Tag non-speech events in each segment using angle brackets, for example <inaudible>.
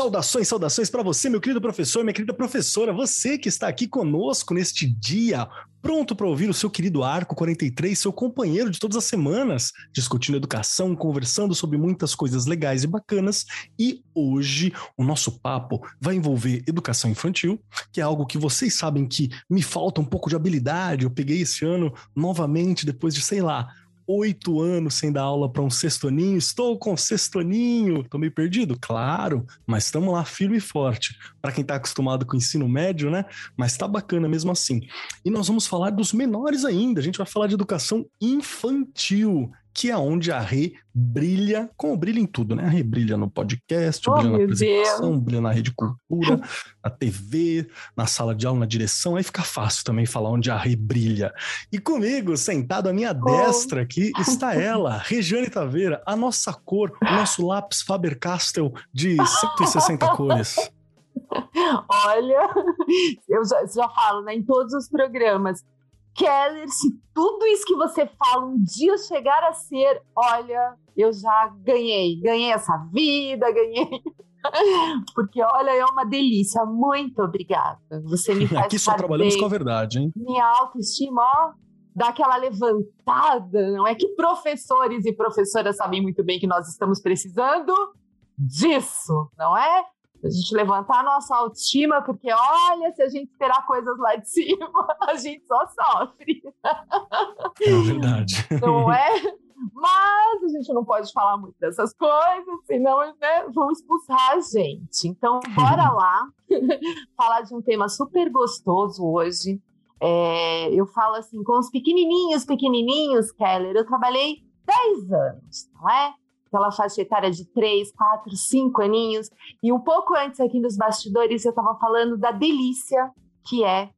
Saudações, saudações para você, meu querido professor, minha querida professora, você que está aqui conosco neste dia, pronto para ouvir o seu querido Arco 43, seu companheiro de todas as semanas, discutindo educação, conversando sobre muitas coisas legais e bacanas. E hoje o nosso papo vai envolver educação infantil, que é algo que vocês sabem que me falta um pouco de habilidade. Eu peguei esse ano novamente, depois de, sei lá, oito anos sem dar aula para um sextoninho. Estou com sextoninho. Tô meio perdido? Claro, mas estamos lá firme e forte. Para quem está acostumado com o ensino médio, né? Mas tá bacana mesmo assim. E nós vamos falar dos menores ainda. A gente vai falar de educação infantil que é onde a Rê brilha, como brilha em tudo, né? A Rê brilha no podcast, oh, brilha na apresentação, Deus. brilha na rede cultura, <laughs> na TV, na sala de aula, na direção, aí fica fácil também falar onde a Rê brilha. E comigo, sentado à minha oh. destra aqui, está <laughs> ela, Regiane Taveira, a nossa cor, o nosso lápis Faber-Castell de 160 cores. <laughs> Olha, eu já, já falo, né, em todos os programas, Keller, se tudo isso que você fala um dia chegar a ser, olha, eu já ganhei, ganhei essa vida, ganhei. <laughs> Porque, olha, é uma delícia. Muito obrigada. Você me <laughs> faz Aqui só trabalhamos com a verdade, hein? Minha autoestima, ó, dá aquela levantada. Não é que professores e professoras sabem muito bem que nós estamos precisando disso, não é? A gente levantar a nossa autoestima, porque olha, se a gente esperar coisas lá de <laughs> cima, a gente só sofre. É verdade. Não <laughs> é? Mas a gente não pode falar muito dessas coisas, senão né, vão expulsar a gente. Então, bora <laughs> lá falar de um tema super gostoso hoje. É, eu falo assim, com os pequenininhos, pequenininhos, Keller, eu trabalhei 10 anos, não é? Aquela faixa etária de 3, 4, 5 aninhos. E um pouco antes aqui nos bastidores eu estava falando da delícia que é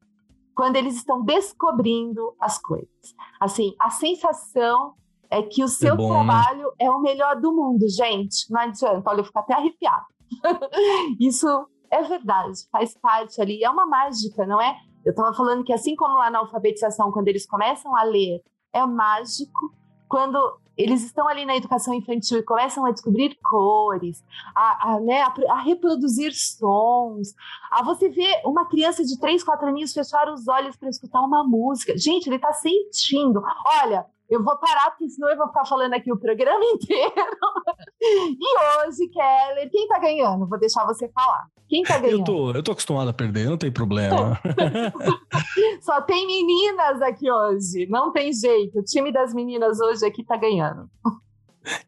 quando eles estão descobrindo as coisas. Assim, a sensação é que o seu é bom, né? trabalho né? é o melhor do mundo, gente. Não adianta, olha, eu fico até arrepiado. <laughs> Isso é verdade, faz parte ali, é uma mágica, não é? Eu estava falando que assim como lá na alfabetização, quando eles começam a ler, é mágico. Quando eles estão ali na educação infantil e começam a descobrir cores, a, a, né, a, a reproduzir sons, a você ver uma criança de 3, 4 aninhos fechar os olhos para escutar uma música. Gente, ele está sentindo. Olha, eu vou parar, porque senão eu vou ficar falando aqui o programa <laughs> inteiro. e hoje, Keller, quem tá ganhando? Vou deixar você falar. Quem tá ganhando? Eu tô, eu tô acostumado a perder, não tem problema. <laughs> Só tem meninas aqui hoje, não tem jeito. O time das meninas hoje aqui tá ganhando.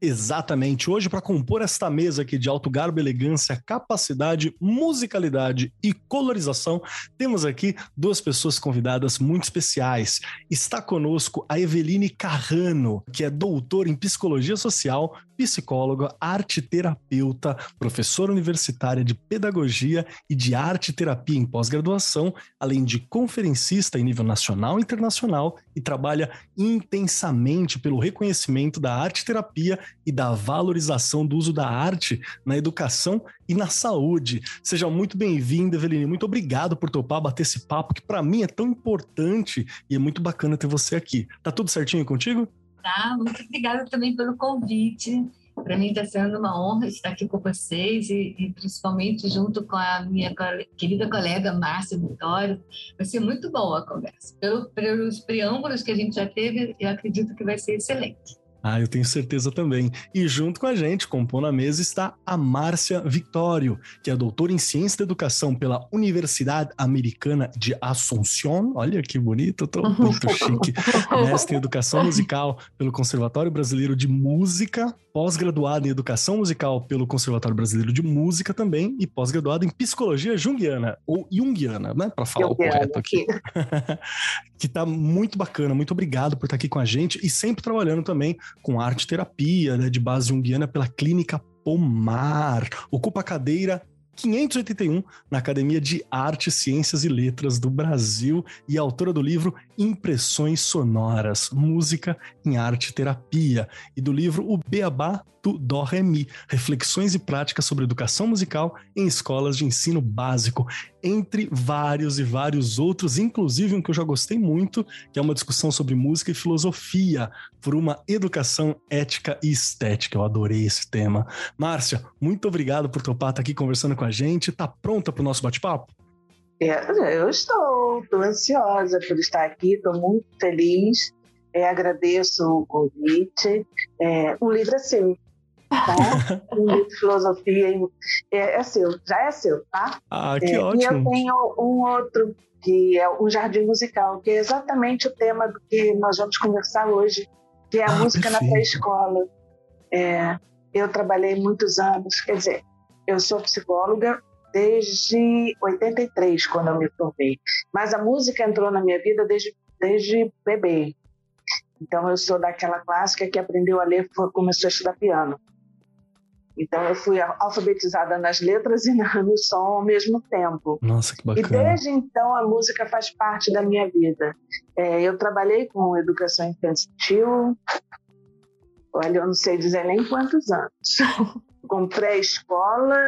Exatamente. Hoje, para compor esta mesa aqui de alto garbo, elegância, capacidade, musicalidade e colorização, temos aqui duas pessoas convidadas muito especiais. Está conosco a Eveline Carrano, que é doutora em psicologia social, psicóloga, arte terapeuta, professora universitária de pedagogia e de arte terapia em pós-graduação, além de conferencista em nível nacional e internacional e trabalha intensamente pelo reconhecimento da arte terapia e da valorização do uso da arte na educação e na saúde. Seja muito bem-vinda, Eveline. Muito obrigado por topar bater esse papo que para mim é tão importante e é muito bacana ter você aqui. Tá tudo certinho contigo? Tá, muito obrigada também pelo convite. Para mim está sendo uma honra estar aqui com vocês e, e, principalmente junto com a minha querida colega Márcia Vitória. Vai ser muito boa a conversa. Pelo, pelos preâmbulos que a gente já teve, eu acredito que vai ser excelente. Ah, eu tenho certeza também. E junto com a gente, compondo a mesa, está a Márcia Victório, que é doutora em Ciência da Educação pela Universidade Americana de Assunção. Olha que bonito, eu tô <laughs> muito chique. Mestre em Educação Musical pelo Conservatório Brasileiro de Música, pós-graduada em Educação Musical pelo Conservatório Brasileiro de Música também e pós-graduada em Psicologia Junguiana, ou Jungiana, né, para falar o correto aqui. <laughs> que tá muito bacana, muito obrigado por estar aqui com a gente e sempre trabalhando também com arte terapia, né, de base junguiana pela Clínica Pomar. Ocupa a cadeira 581 na Academia de Artes, Ciências e Letras do Brasil e autora do livro Impressões Sonoras, Música em Arte Terapia e do livro O Beabá do Dó Ré Mi, reflexões e práticas sobre educação musical em escolas de ensino básico, entre vários e vários outros, inclusive um que eu já gostei muito, que é uma discussão sobre música e filosofia, por uma educação ética e estética. Eu adorei esse tema. Márcia, muito obrigado por topar estar aqui conversando com a gente. Tá pronta para o nosso bate-papo? É, eu estou, estou ansiosa por estar aqui, estou muito feliz. É, agradeço o convite. É, o livro é seu. Tá? <laughs> filosofia é, é, seu, já é seu, tá? Ah, que é, ótimo. E eu tenho um outro que é um jardim musical, que é exatamente o tema do que nós vamos conversar hoje, que é a ah, música perfeito. na pré-escola. É, eu trabalhei muitos anos, quer dizer, eu sou psicóloga desde 83, quando eu me formei, mas a música entrou na minha vida desde, desde bebê. Então eu sou daquela clássica que aprendeu a ler, começou a estudar piano. Então eu fui alfabetizada nas letras e no som ao mesmo tempo. Nossa, que bacana. E desde então a música faz parte da minha vida. É, eu trabalhei com educação infantil, olha, eu não sei dizer nem quantos anos. <laughs> com pré-escola,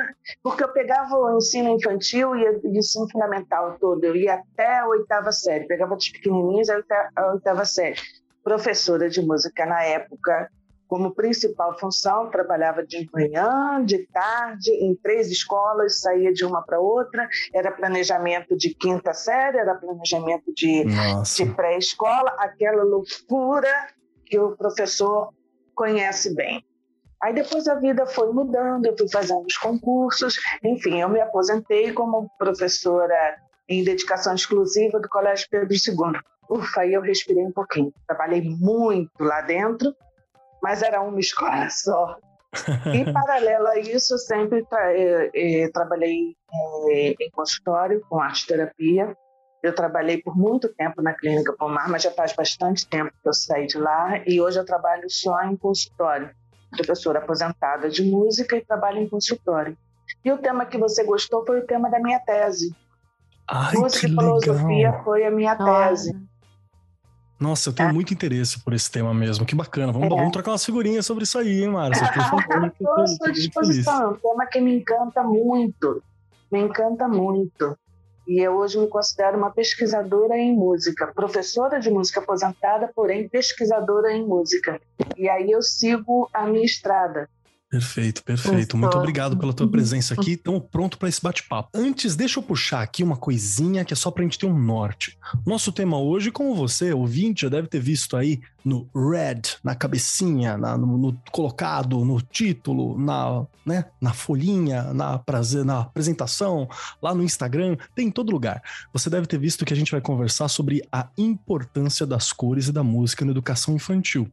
porque eu pegava o ensino infantil e o ensino fundamental todo, eu ia até a oitava série, pegava dos pequenininhos até a oitava série. Professora de música na época, como principal função, trabalhava de manhã, de tarde, em três escolas, saía de uma para outra, era planejamento de quinta série, era planejamento de, de pré-escola, aquela loucura que o professor conhece bem. Aí depois a vida foi mudando, eu fui fazendo os concursos, enfim, eu me aposentei como professora em dedicação exclusiva do Colégio Pedro II. Ufa, aí eu respirei um pouquinho. Trabalhei muito lá dentro, mas era uma escola <laughs> só. E, paralelo a isso, sempre tra eh, eh, trabalhei eh, em consultório com arte terapia. Eu trabalhei por muito tempo na Clínica Pomar, mas já faz bastante tempo que eu saí de lá e hoje eu trabalho só em consultório. Professora aposentada de música e trabalho em consultório. E o tema que você gostou foi o tema da minha tese. Ai, música e filosofia legal. foi a minha tese. Nossa, eu tenho é. muito interesse por esse tema mesmo. Que bacana. Vamos, é. vamos trocar umas figurinhas sobre isso aí, hein, Márcia? Estou à sua disposição. É um tema que me encanta muito. Me encanta muito. E eu hoje me considero uma pesquisadora em música, professora de música aposentada, porém pesquisadora em música. E aí eu sigo a minha estrada. Perfeito, perfeito. Muito obrigado pela tua presença aqui. <laughs> Estamos pronto para esse bate-papo. Antes, deixa eu puxar aqui uma coisinha que é só para a gente ter um norte. Nosso tema hoje, como você, ouvinte, já deve ter visto aí no red, na cabecinha, na, no, no, colocado, no título, na, né, na folhinha, na, prazer, na apresentação, lá no Instagram, tem em todo lugar. Você deve ter visto que a gente vai conversar sobre a importância das cores e da música na educação infantil,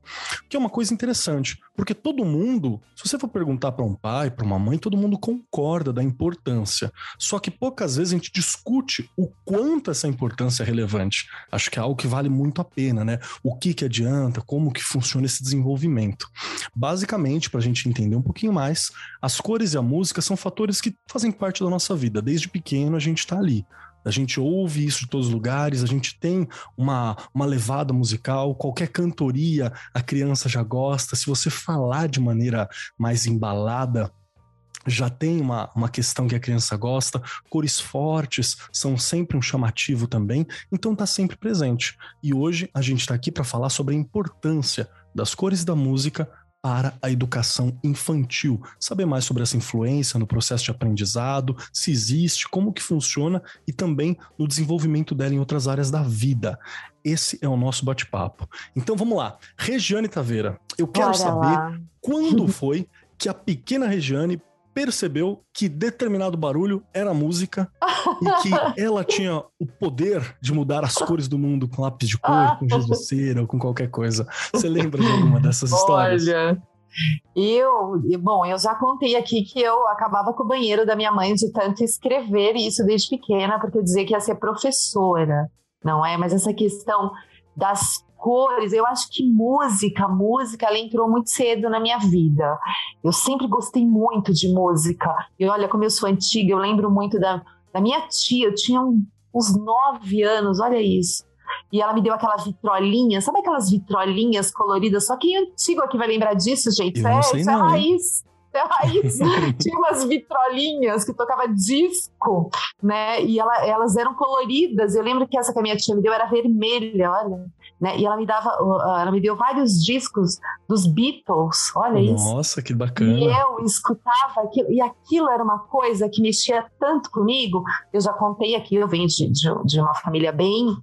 que é uma coisa interessante, porque todo mundo, se você for perguntar para um pai, para uma mãe, todo mundo concorda da importância. Só que poucas vezes a gente discute o quanto essa importância é relevante. Acho que é algo que vale muito a pena, né? O que que adianta, como que funciona esse desenvolvimento. Basicamente, para a gente entender um pouquinho mais, as cores e a música são fatores que fazem parte da nossa vida. Desde pequeno a gente está ali. A gente ouve isso de todos os lugares, a gente tem uma, uma levada musical, qualquer cantoria a criança já gosta. Se você falar de maneira mais embalada, já tem uma, uma questão que a criança gosta, cores fortes são sempre um chamativo também, então está sempre presente. E hoje a gente está aqui para falar sobre a importância das cores da música para a educação infantil. Saber mais sobre essa influência no processo de aprendizado, se existe, como que funciona e também no desenvolvimento dela em outras áreas da vida. Esse é o nosso bate-papo. Então vamos lá. Regiane Taveira, eu quero Bora saber lá. quando foi que a pequena Regiane percebeu que determinado barulho era música e que <laughs> ela tinha o poder de mudar as cores do mundo com lápis de cor, com giz de cera ou com qualquer coisa. Você lembra de alguma dessas histórias? Olha, eu, bom, eu já contei aqui que eu acabava com o banheiro da minha mãe de tanto escrever isso desde pequena, porque eu dizia que ia ser professora, não é? Mas essa questão das cores, eu acho que música, música, ela entrou muito cedo na minha vida. Eu sempre gostei muito de música. E olha, como eu sou antiga, eu lembro muito da, da minha tia, eu tinha um, uns nove anos, olha isso. E ela me deu aquelas vitrolinhas, sabe aquelas vitrolinhas coloridas? Só que antigo aqui vai lembrar disso, gente. Eu é, isso é hein? raiz. É raiz. <laughs> Tinha umas vitrolinhas que tocava disco, né? E ela, elas eram coloridas. Eu lembro que essa que a minha tia me deu era vermelha, olha. Né? E ela me dava, ela me deu vários discos dos Beatles, olha isso. Nossa, que E bacana. eu escutava aquilo, e aquilo era uma coisa que mexia tanto comigo. Eu já contei aqui, eu venho de, de, de uma família bem,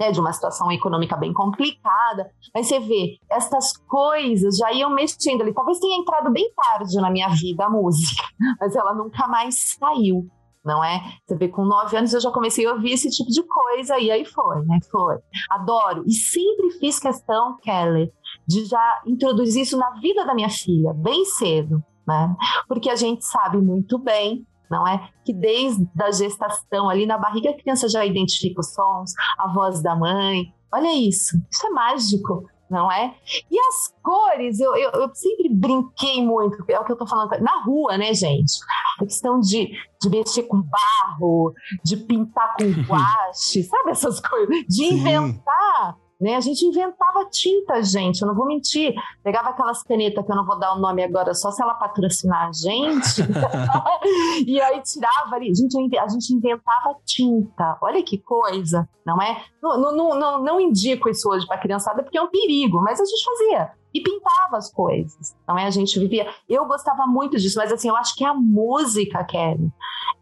né, de uma situação econômica bem complicada, mas você vê, estas coisas já iam mexendo ali. Talvez tenha entrado bem tarde na minha vida a música, <laughs> mas ela nunca mais saiu. Não é? Você vê, com nove anos eu já comecei a ouvir esse tipo de coisa, e aí foi, né? Foi. Adoro. E sempre fiz questão, Kelly, de já introduzir isso na vida da minha filha, bem cedo, né? Porque a gente sabe muito bem, não é? Que desde a gestação, ali na barriga, a criança já identifica os sons, a voz da mãe. Olha isso, isso é mágico, não é? E as cores, eu, eu, eu sempre brinquei muito, é o que eu tô falando, na rua, né, gente? A questão de, de mexer com barro, de pintar com <laughs> guache, sabe essas coisas? De Sim. inventar né? A gente inventava tinta, gente, eu não vou mentir. Pegava aquelas canetas que eu não vou dar o nome agora, só se ela patrocinar a gente. <laughs> e aí tirava ali. Gente, a gente inventava tinta. Olha que coisa, não é? Não, não, não, não, indico isso hoje para criançada porque é um perigo, mas a gente fazia. E pintava as coisas, não é? A gente vivia. Eu gostava muito disso, mas assim, eu acho que a música, Kelly,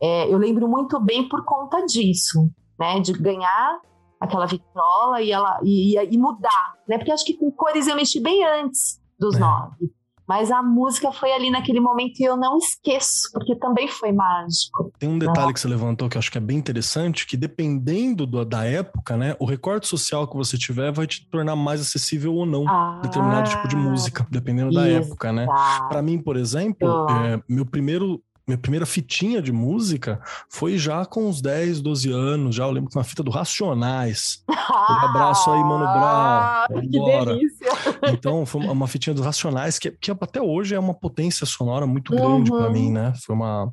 é, eu lembro muito bem por conta disso, né? De ganhar aquela vitrola e ela e, e mudar, né? Porque acho que com cores eu mexi bem antes dos É. nove. Mas a música foi ali naquele momento e eu não esqueço, porque também foi mágico. Tem um detalhe que você levantou que eu acho que é bem interessante, que dependendo do- da época, né, o recorte social que você tiver vai te tornar mais acessível ou não Ah, determinado tipo de música, dependendo da isso. época, né? Tá. Pra mim, por exemplo, Ah. é, meu primeiro minha primeira fitinha de música foi já com uns 10, 12 anos, já eu lembro que uma fita do Racionais. Um abraço aí, Mano Brown. Ah, que delícia. Então, foi uma- fitinha dos Racionais, que, que até hoje é uma potência sonora muito grande Uhum. mim, né? Foi uma,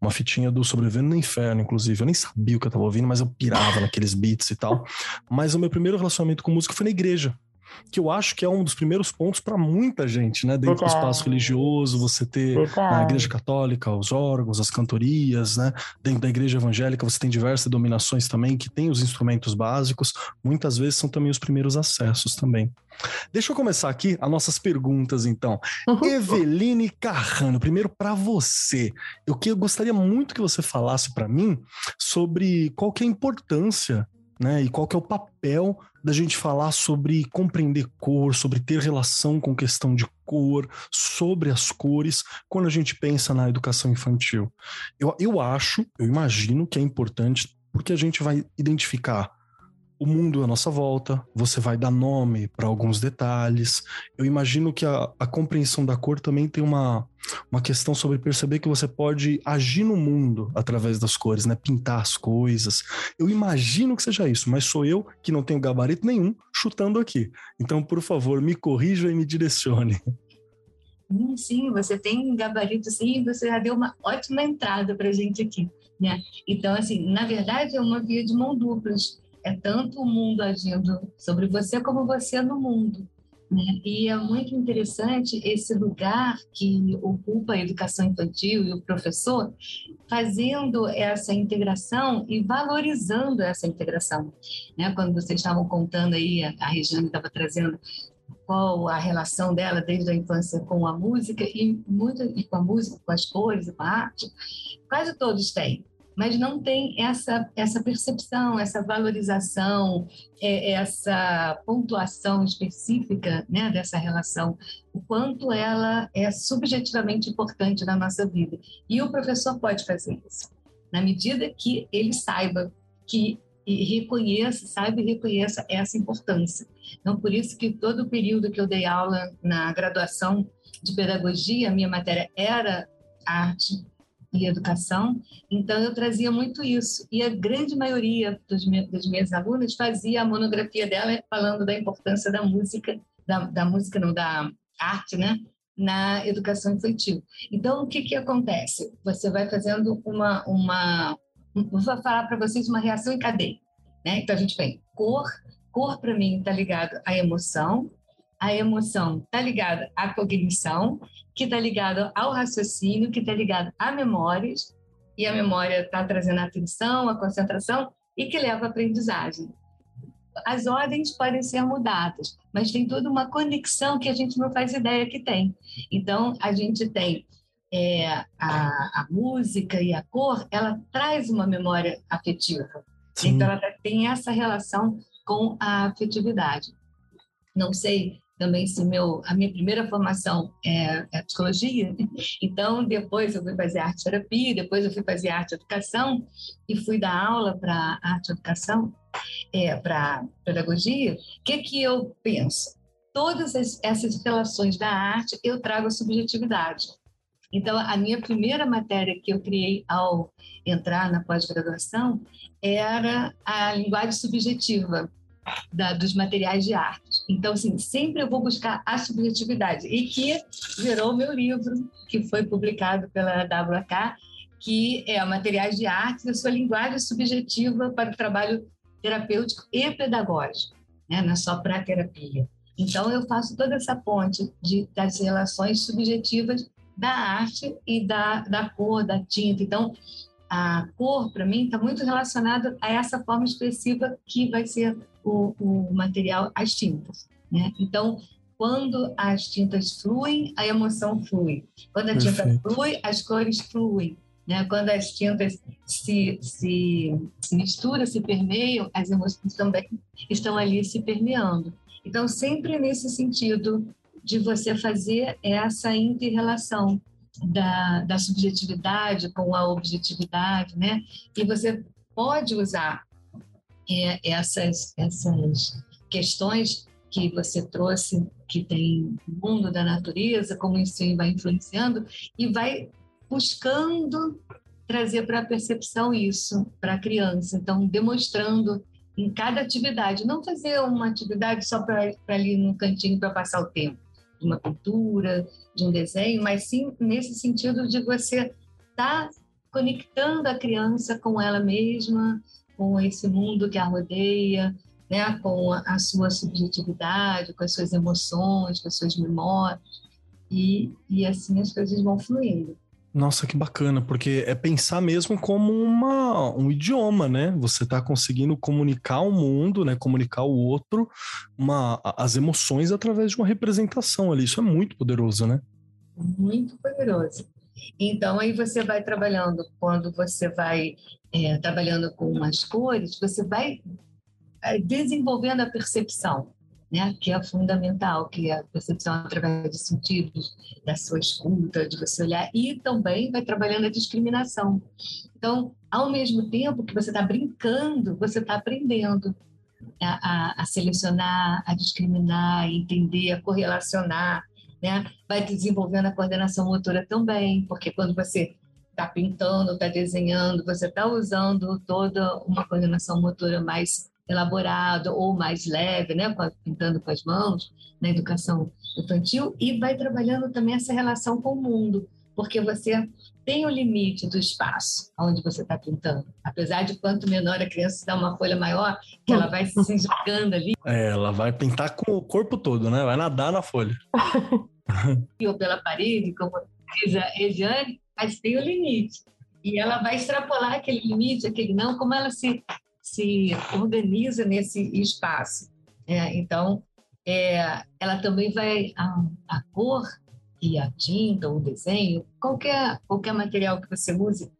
uma fitinha do Sobrevivendo no Inferno, inclusive. Eu nem sabia o que eu tava ouvindo, mas eu pirava naqueles beats e tal. Mas o meu primeiro relacionamento com música foi na igreja. Que eu acho que é um dos primeiros pontos pra muita gente, né? Dentro do espaço religioso, você ter na Verdade. igreja católica, os órgãos, as cantorias, né? Dentro da igreja evangélica, você tem diversas denominações também que têm os instrumentos básicos. Muitas vezes são também os primeiros acessos também. Deixa eu começar aqui as nossas perguntas, então. Eveline Carrano, primeiro para você. Eu, que, eu gostaria muito que você falasse para mim sobre qual que é a importância né? E qual que é o papel da gente falar sobre compreender cor, sobre ter relação com questão de cor, sobre as cores, quando a gente pensa na educação infantil. Eu, eu acho, eu imagino que é importante, porque a gente vai identificar o mundo à nossa volta, você vai dar nome para alguns detalhes. Eu imagino que a, a compreensão da cor também tem uma, uma questão sobre perceber que você pode agir no mundo através das cores, né? Pintar as coisas. Eu imagino que seja isso, mas sou eu que não tenho gabarito nenhum chutando aqui. Então, por favor, me corrija e me direcione. Hum, Sim, você tem gabarito sim, você já deu uma ótima entrada para gente aqui, né? Então, assim, na verdade é uma via de mão duplas. É tanto o mundo agindo sobre você como você no mundo. Né? E é muito interessante esse lugar que ocupa a educação infantil e o professor fazendo essa integração e valorizando essa integração. Né? Quando vocês estavam contando aí, a a Regiane estava trazendo qual a relação dela desde a infância com a música e muito e com a música, com as cores, com a arte, quase todos têm, mas não tem essa essa percepção, essa valorização, é, essa pontuação específica, né, dessa relação, o quanto ela é subjetivamente importante na nossa vida. E o professor pode fazer isso, na medida que ele saiba que e reconheça, reconheça essa importância. Então, por isso que todo o período que eu dei aula na graduação de pedagogia, a minha matéria era arte, e educação, então eu trazia muito isso. E a grande maioria dos meus, das minhas alunas fazia a monografia dela falando da importância da música, da, da música não, da arte, né? na educação infantil. Então, o que, que acontece? Você vai fazendo uma. uma vou falar para vocês uma reação em cadeia. Né? Então, a gente vem cor. Cor, para mim, está ligado à emoção. A emoção está ligada à cognição, que está ligado ao raciocínio, que está ligado a memórias. E a memória está trazendo a atenção, a concentração e que leva à aprendizagem as ordens podem ser mudadas, mas tem toda uma conexão que a gente não faz ideia que tem. Então, a gente tem é, a, a, música e a cor, ela traz uma memória afetiva. Sim. Então, ela tem essa relação com a afetividade. Não sei também se meu a minha primeira formação é, é psicologia, <laughs> então depois eu fui fazer arte terapia, depois eu fui fazer arte educação e fui dar aula para arte educação, é, para pedagogia. O que que eu penso? Todas as, essas relações da arte eu trago a subjetividade. Então a minha primeira matéria que eu criei ao entrar na pós-graduação era a linguagem subjetiva da, dos materiais de arte. Então, assim, sempre eu vou buscar a subjetividade. E que gerou meu livro, que foi publicado pela WK, que é Materiais de Arte, a sua linguagem subjetiva para o trabalho terapêutico e pedagógico, né? não é só para a terapia. Então, eu faço toda essa ponte de, das relações subjetivas da arte e da, da cor, da tinta. Então, a cor, para mim, está muito relacionada a essa forma expressiva que vai ser o, o material, as tintas. Né? Então, quando as tintas fluem, a emoção flui. Quando a Perfeito. tinta flui, as cores fluem. Né? Quando as tintas se, se, se misturam, se permeiam, as emoções também estão ali se permeando. Então, sempre nesse sentido de você fazer essa inter-relação da, da subjetividade com a objetividade, né? E você pode usar é, essas, essas questões que você trouxe, que tem o mundo da natureza, como isso vai influenciando, e vai buscando trazer para a percepção isso para a criança. Então, demonstrando em cada atividade, não fazer uma atividade só para ali no cantinho para passar o tempo, de uma pintura, de um desenho, mas sim nesse sentido de você estar tá conectando a criança com ela mesma, com esse mundo que a rodeia, né, com a, a sua subjetividade, com as suas emoções, com as suas memórias, e, e assim as coisas vão fluindo. Nossa, que bacana, porque é pensar mesmo como uma, um idioma, né? Você está conseguindo comunicar o mundo, né? Comunicar o outro, uma, as emoções através de uma representação ali. Isso é muito poderoso, né? Muito poderoso. Então, aí você vai trabalhando, quando você vai é, trabalhando com as cores, você vai é, desenvolvendo a percepção né, que é fundamental, que é a percepção através de sentidos, da sua escuta, de você olhar, e também vai trabalhando a discriminação. Então, ao mesmo tempo que você está brincando, você está aprendendo a, a, a, selecionar, a discriminar, a entender, a correlacionar, né? Vai desenvolvendo a coordenação motora também, porque quando você está pintando, está desenhando, você está usando toda uma coordenação motora mais elaborado ou mais leve, né, pintando com as mãos, na educação infantil, e vai trabalhando também essa relação com o mundo, porque você tem o limite do espaço onde você está pintando. Apesar de quanto menor a criança dá uma folha maior, que ela vai se jogando ali. É, ela vai pintar com o corpo todo, né? Vai nadar na folha. <laughs> Ou pela parede, como diz a Regiane, mas tem o limite. E ela vai extrapolar aquele limite, aquele não, como ela se se organiza nesse espaço. É, então, é, ela também vai a, a, cor e a tinta, o desenho, qualquer qualquer material que você use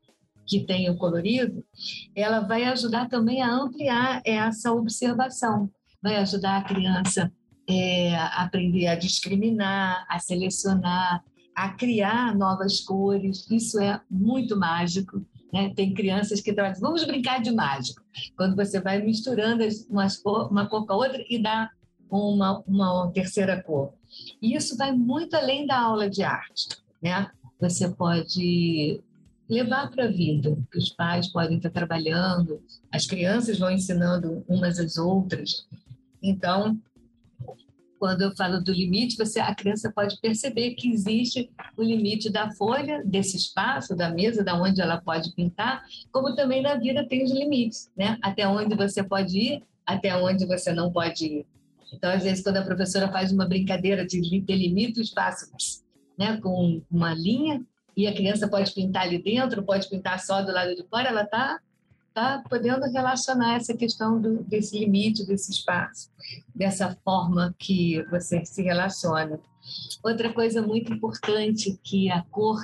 que tenha o colorido, ela vai ajudar também a ampliar essa observação, vai ajudar a criança é, a aprender a discriminar, a selecionar, a criar novas cores. Isso é muito mágico. Né? Tem crianças que trabalham, vamos brincar de mágico. Quando você vai misturando cor, uma cor com a outra e dá uma, uma terceira cor. E isso vai muito além da aula de arte. Né? Você pode levar para a vida, que os pais podem estar trabalhando, as crianças vão ensinando umas às outras. Então, quando eu falo do limite, você, a criança pode perceber que existe o limite da folha, desse espaço, da mesa, da onde ela pode pintar, como também na vida tem os limites, né? Até onde você pode ir, até onde você não pode ir. Então, às vezes, quando a professora faz uma brincadeira de delimita o espaço, né, com uma linha, e a criança pode pintar ali dentro, pode pintar só do lado de fora, ela está tá podendo relacionar essa questão do, desse limite, desse espaço, dessa forma que você se relaciona. Outra coisa muito importante que a cor,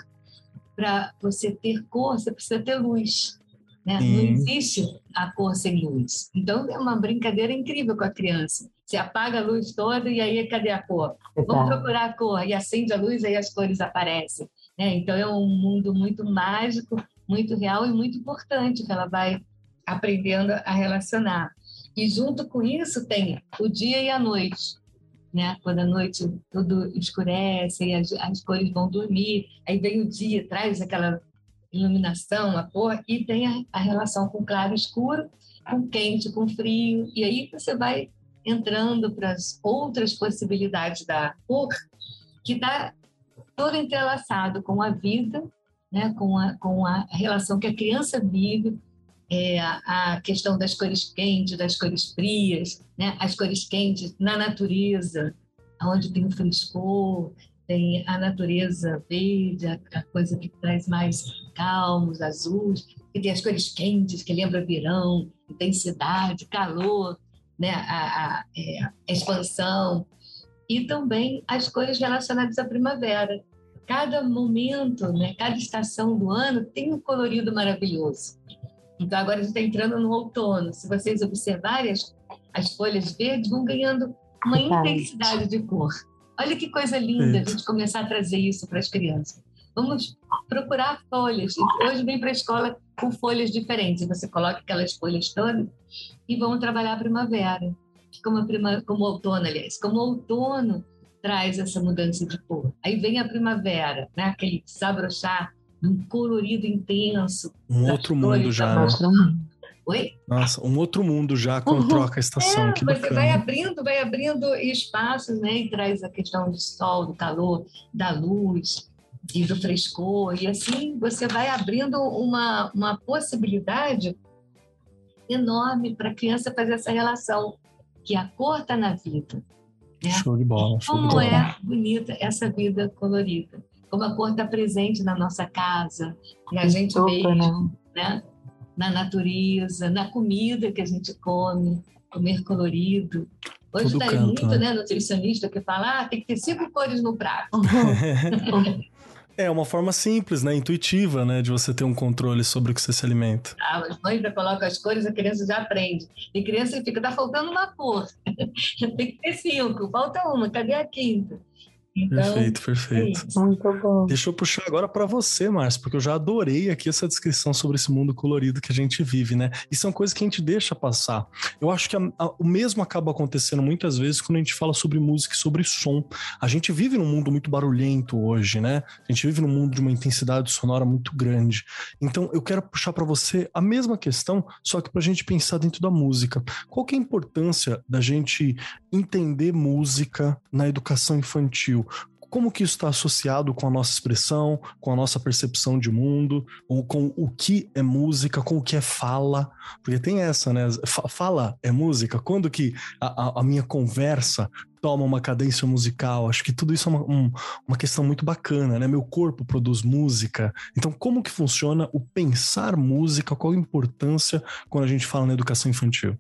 para você ter cor, você precisa ter luz. Né? Não existe a cor sem luz. Então é uma brincadeira incrível com a criança. Você apaga a luz toda e aí cadê a cor? Vamos procurar a cor e acende a luz aí as cores aparecem. Né? Então é um mundo muito mágico, muito real e muito importante que ela vai aprendendo a relacionar. E junto com isso tem o dia e a noite. Né? Quando a noite tudo escurece e as, as cores vão dormir, aí vem o dia, traz aquela iluminação, a cor, e tem a, a relação com claro e escuro, com quente, com frio, e aí você vai entrando para as outras possibilidades da cor, que está todo entrelaçado com a vida, né, com, a, com a relação que a criança vive, é, a questão das cores quentes, das cores frias, né, as cores quentes na natureza, onde tem o frescor, tem a natureza verde, a, a coisa que traz mais calmos, azuis, e tem as cores quentes, que lembra verão, intensidade, calor, né, a, a, é, a expansão, e também as cores relacionadas à primavera. Cada momento, né, cada estação do ano tem um colorido maravilhoso. Então, agora a gente está entrando no outono. Se vocês observarem, as, as folhas verdes vão ganhando uma intensidade de cor. Olha que coisa linda a gente começar a trazer isso para as crianças. Vamos procurar folhas. Hoje vem para a escola com folhas diferentes. Você coloca aquelas folhas todas e vão trabalhar a primavera como, prima, como outono, aliás, como outono traz essa mudança de cor. Aí vem a primavera, né? aquele desabrochar, um colorido intenso. Um outro mundo já, né? Oi? Nossa, um outro mundo já com uhum. troca a estação. É, que você vai abrindo, vai abrindo espaços, né? E traz a questão do sol, do calor, da luz e do frescor. E assim você vai abrindo uma, uma possibilidade enorme para a criança fazer essa relação que a cor está na vida. Né? Show de bola. Show Como de bola. é bonita essa vida colorida. Como a cor está presente na nossa casa, e a gente mesmo, né? né? na natureza, na comida que a gente come, comer colorido. Hoje está muito, né? né, nutricionista que fala, ah, tem que ter cinco cores no prato. <laughs> <laughs> <laughs> É uma forma simples, né? Intuitiva, né? De você ter um controle sobre o que você se alimenta. Ah, as mães já colocam as cores, a criança já aprende. E criança fica, tá faltando uma cor. <laughs> Tem que ter cinco, falta uma, cadê a quinta? Então, perfeito, perfeito. É Muito bom. Deixa eu puxar agora para você, Márcio, porque eu já adorei aqui essa descrição sobre esse mundo colorido que a gente vive, né? E são coisas que a gente deixa passar. Eu acho que a, a, o mesmo acaba acontecendo muitas vezes quando a gente fala sobre música e sobre som. A gente vive num mundo muito barulhento hoje, né? A gente vive num mundo de uma intensidade sonora muito grande. Então, eu quero puxar para você a mesma questão, só que para a gente pensar dentro da música. Qual que é a importância da gente entender música na educação infantil? Como que isso está associado com a nossa expressão, com a nossa percepção de mundo, ou com o que é música, com o que é fala, porque tem essa, né? Fala é música. Quando que a, a minha conversa toma uma cadência musical? Acho que tudo isso é uma, um, uma questão muito bacana, né? Meu corpo produz música. Então, como que funciona o pensar música? Qual a importância quando a gente fala na educação infantil?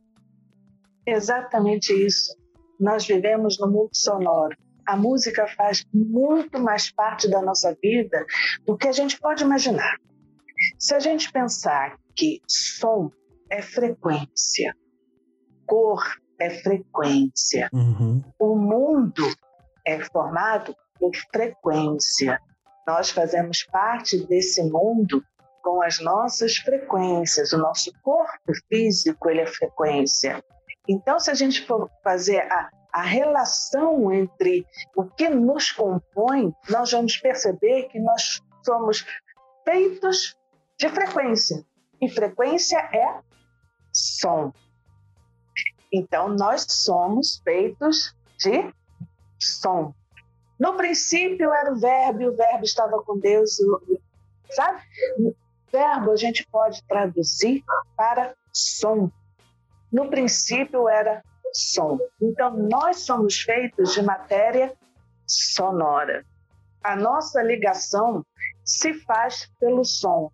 Exatamente isso. Nós vivemos no mundo sonoro a música faz muito mais parte da nossa vida do que a gente pode imaginar. Se a gente pensar que som é frequência, cor é frequência, uhum. o mundo é formado por frequência. Nós fazemos parte desse mundo com as nossas frequências. O nosso corpo físico ele é frequência. Então, se a gente for fazer a a relação entre o que nos compõe, nós vamos perceber que nós somos feitos de frequência. E frequência é som. Então, nós somos feitos de som. No princípio era o verbo, e o verbo estava com Deus, sabe? Verbo a gente pode traduzir para som. No princípio era som. Então, nós somos feitos de matéria sonora. A nossa ligação se faz pelo som.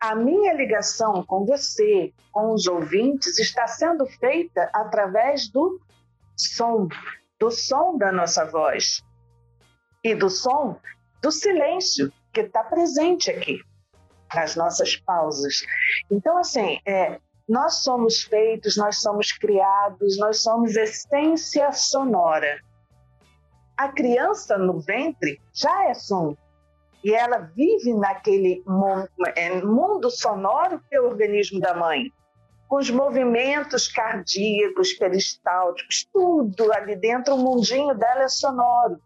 A minha ligação com você, com os ouvintes, está sendo feita através do som, do som da nossa voz e do som do silêncio que está presente aqui nas nossas pausas. Então, assim, é, nós somos feitos, nós somos criados, nós somos essência sonora. A criança no ventre já é som. E ela vive naquele mundo, é, mundo sonoro que é o organismo da mãe, com os movimentos cardíacos, peristálticos, tudo ali dentro, o mundinho dela é sonoro.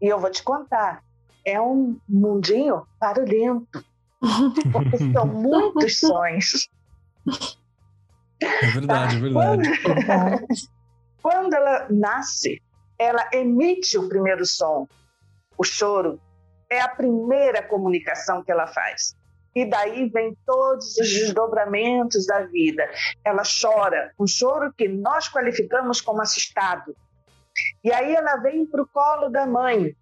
E eu vou te contar, é um mundinho barulhento, porque são <laughs> muitos sons. É verdade, é verdade. <laughs> Quando, ela nasce, ela emite o primeiro som, o choro. É a primeira comunicação que ela faz. E daí vem todos os desdobramentos da vida. Ela chora, um choro que nós qualificamos como assustado. E aí ela vem para o colo da mãe.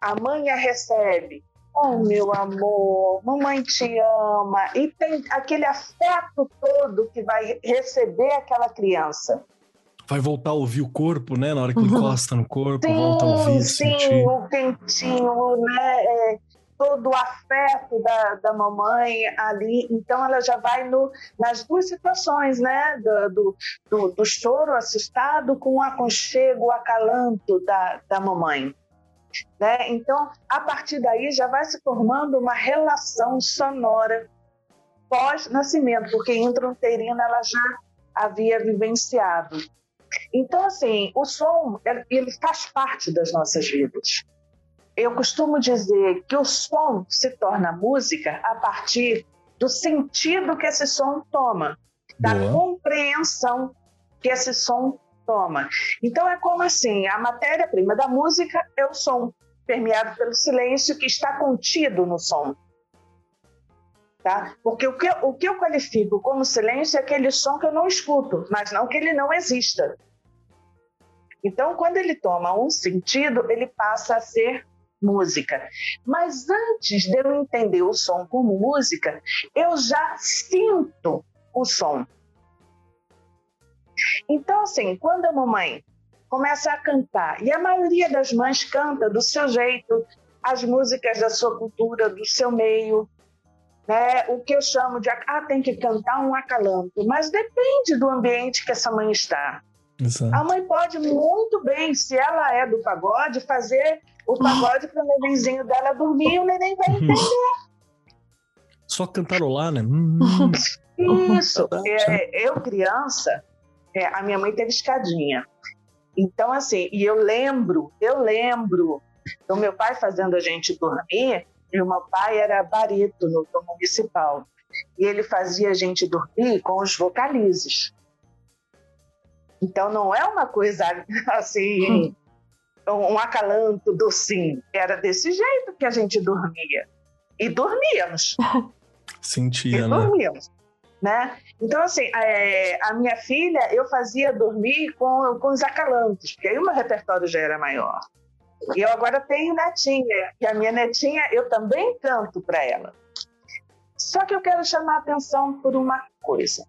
A mãe a recebe. Oh, meu amor, mamãe te ama. E tem aquele afeto todo que vai receber aquela criança. Vai voltar a ouvir o corpo, né? Na hora que uhum. encosta no corpo, sim, volta a ouvir, sim, sentir. o quentinho, né? É, todo o afeto da, da mamãe ali. Então, ela já vai no, nas duas situações, né? Do, do, do, do choro assustado com o aconchego, o acalanto da, da mamãe. Né? Então, a partir daí já vai se formando uma relação sonora pós-nascimento, porque intrauterina ela já havia vivenciado. Então, assim, o som, ele faz parte das nossas vidas. Eu costumo dizer que o som se torna música a partir do sentido que esse som toma, da Boa. compreensão que esse som toma. Então é como assim, a matéria-prima da música é o som, permeado pelo silêncio que está contido no som. Tá? Porque o que, o que eu qualifico como silêncio é aquele som que eu não escuto, mas não que ele não exista. Então, quando ele toma um sentido, ele passa a ser música. Mas antes de eu entender o som como música, eu já sinto o som. Então, assim, quando a mamãe começa a cantar, e a maioria das mães canta do seu jeito, as músicas da sua cultura, do seu meio, né? o que eu chamo de ah, tem que cantar um acalanto, mas depende do ambiente que essa mãe está. Exato. A mãe pode muito bem, se ela é do pagode, fazer o pagode para o nenenzinho dela dormir e o neném vai entender. Só cantarolar, né? <laughs> Isso. <laughs> É, eu, criança, é, a minha mãe teve escadinha. Então, assim, e eu lembro, eu lembro do meu pai fazendo a gente dormir, e o meu pai era barítono do municipal. E ele fazia a gente dormir com os vocalizes. Então não é uma coisa <laughs> assim, um acalanto do sim. Era desse jeito que a gente dormia. E dormíamos. <laughs> Sentia, e né? dormíamos. Né? Então, assim, é, a minha filha, eu fazia dormir com, com os acalantos, porque aí o meu repertório já era maior. E eu agora tenho netinha, e a minha netinha eu também canto para ela. Só que eu quero chamar a atenção por uma coisa.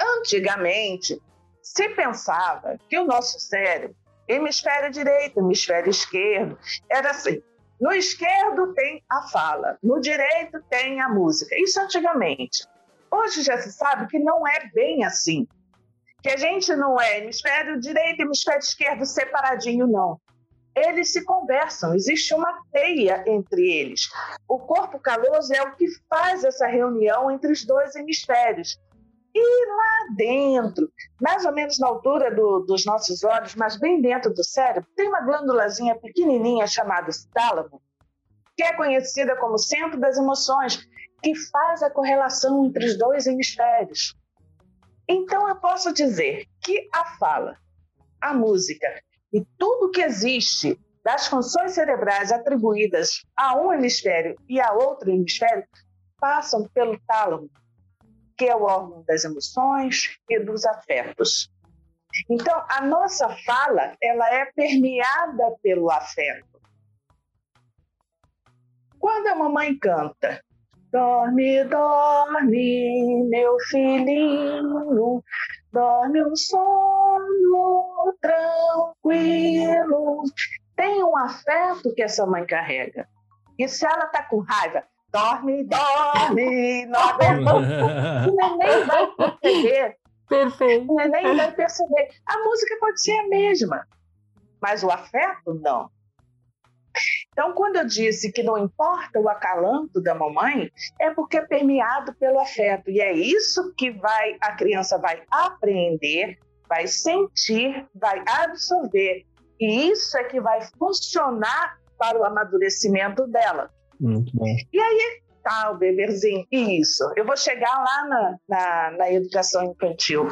Antigamente, se pensava que o nosso cérebro, hemisfério direito, hemisfério esquerdo, era assim: no esquerdo tem a fala, no direito tem a música. Isso antigamente. Hoje já se sabe que não é bem assim. Que a gente não é hemisfério direito e hemisfério esquerdo separadinho, não. Eles se conversam, existe uma teia entre eles. O corpo caloso é o que faz essa reunião entre os dois hemisférios. E lá dentro, mais ou menos na altura do, dos nossos olhos, mas bem dentro do cérebro, tem uma glândulazinha pequenininha chamada tálamo, que é conhecida como centro das emoções, que faz a correlação entre os dois hemisférios. Então, eu posso dizer que a fala, a música e tudo que existe das funções cerebrais atribuídas a um hemisfério e a outro hemisfério passam pelo tálamo, que é o órgão das emoções e dos afetos. Então, a nossa fala, ela é permeada pelo afeto. Quando a mamãe canta, dorme, dorme, meu filhinho, dorme um sono tranquilo. Tem um afeto que essa mãe carrega. E se ela está com raiva, dorme, dorme, não aguenta. <laughs> O neném vai perceber. Perfeito. O neném vai perceber. A música pode ser a mesma, mas o afeto não. Então, quando eu disse que não importa o acalanto da mamãe, é porque é permeado pelo afeto. E é isso que vai a criança vai aprender, vai sentir, vai absorver. E isso é que vai funcionar para o amadurecimento dela. Muito bom. E aí tá o beberzinho. Isso. Eu vou chegar lá na, na, na educação infantil.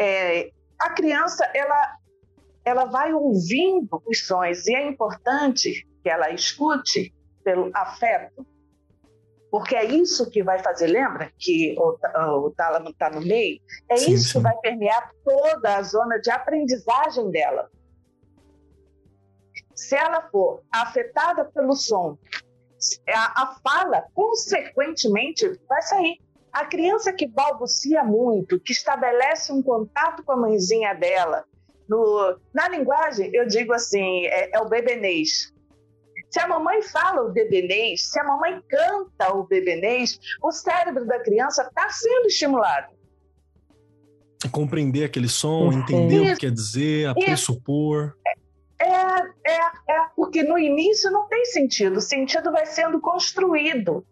É, a criança, ela, ela vai ouvindo os sons e é importante que ela escute pelo afeto, porque é isso que vai fazer. Lembra que o, o tálamo está no meio? É Sim, isso sim. que vai permear toda a zona de aprendizagem dela. Se ela for afetada pelo som, a, a fala, consequentemente, vai sair. A criança que balbucia muito, que estabelece um contato com a mãezinha dela, no, na linguagem, eu digo assim, é, é o bebenês. Se a mamãe fala o bebenês, se a mamãe canta o bebenês, o cérebro da criança está sendo estimulado. Compreender aquele som, Perfeito. entender o Isso. que quer dizer, a pressupor. É, é, é, porque no início não tem sentido, o sentido vai sendo construído.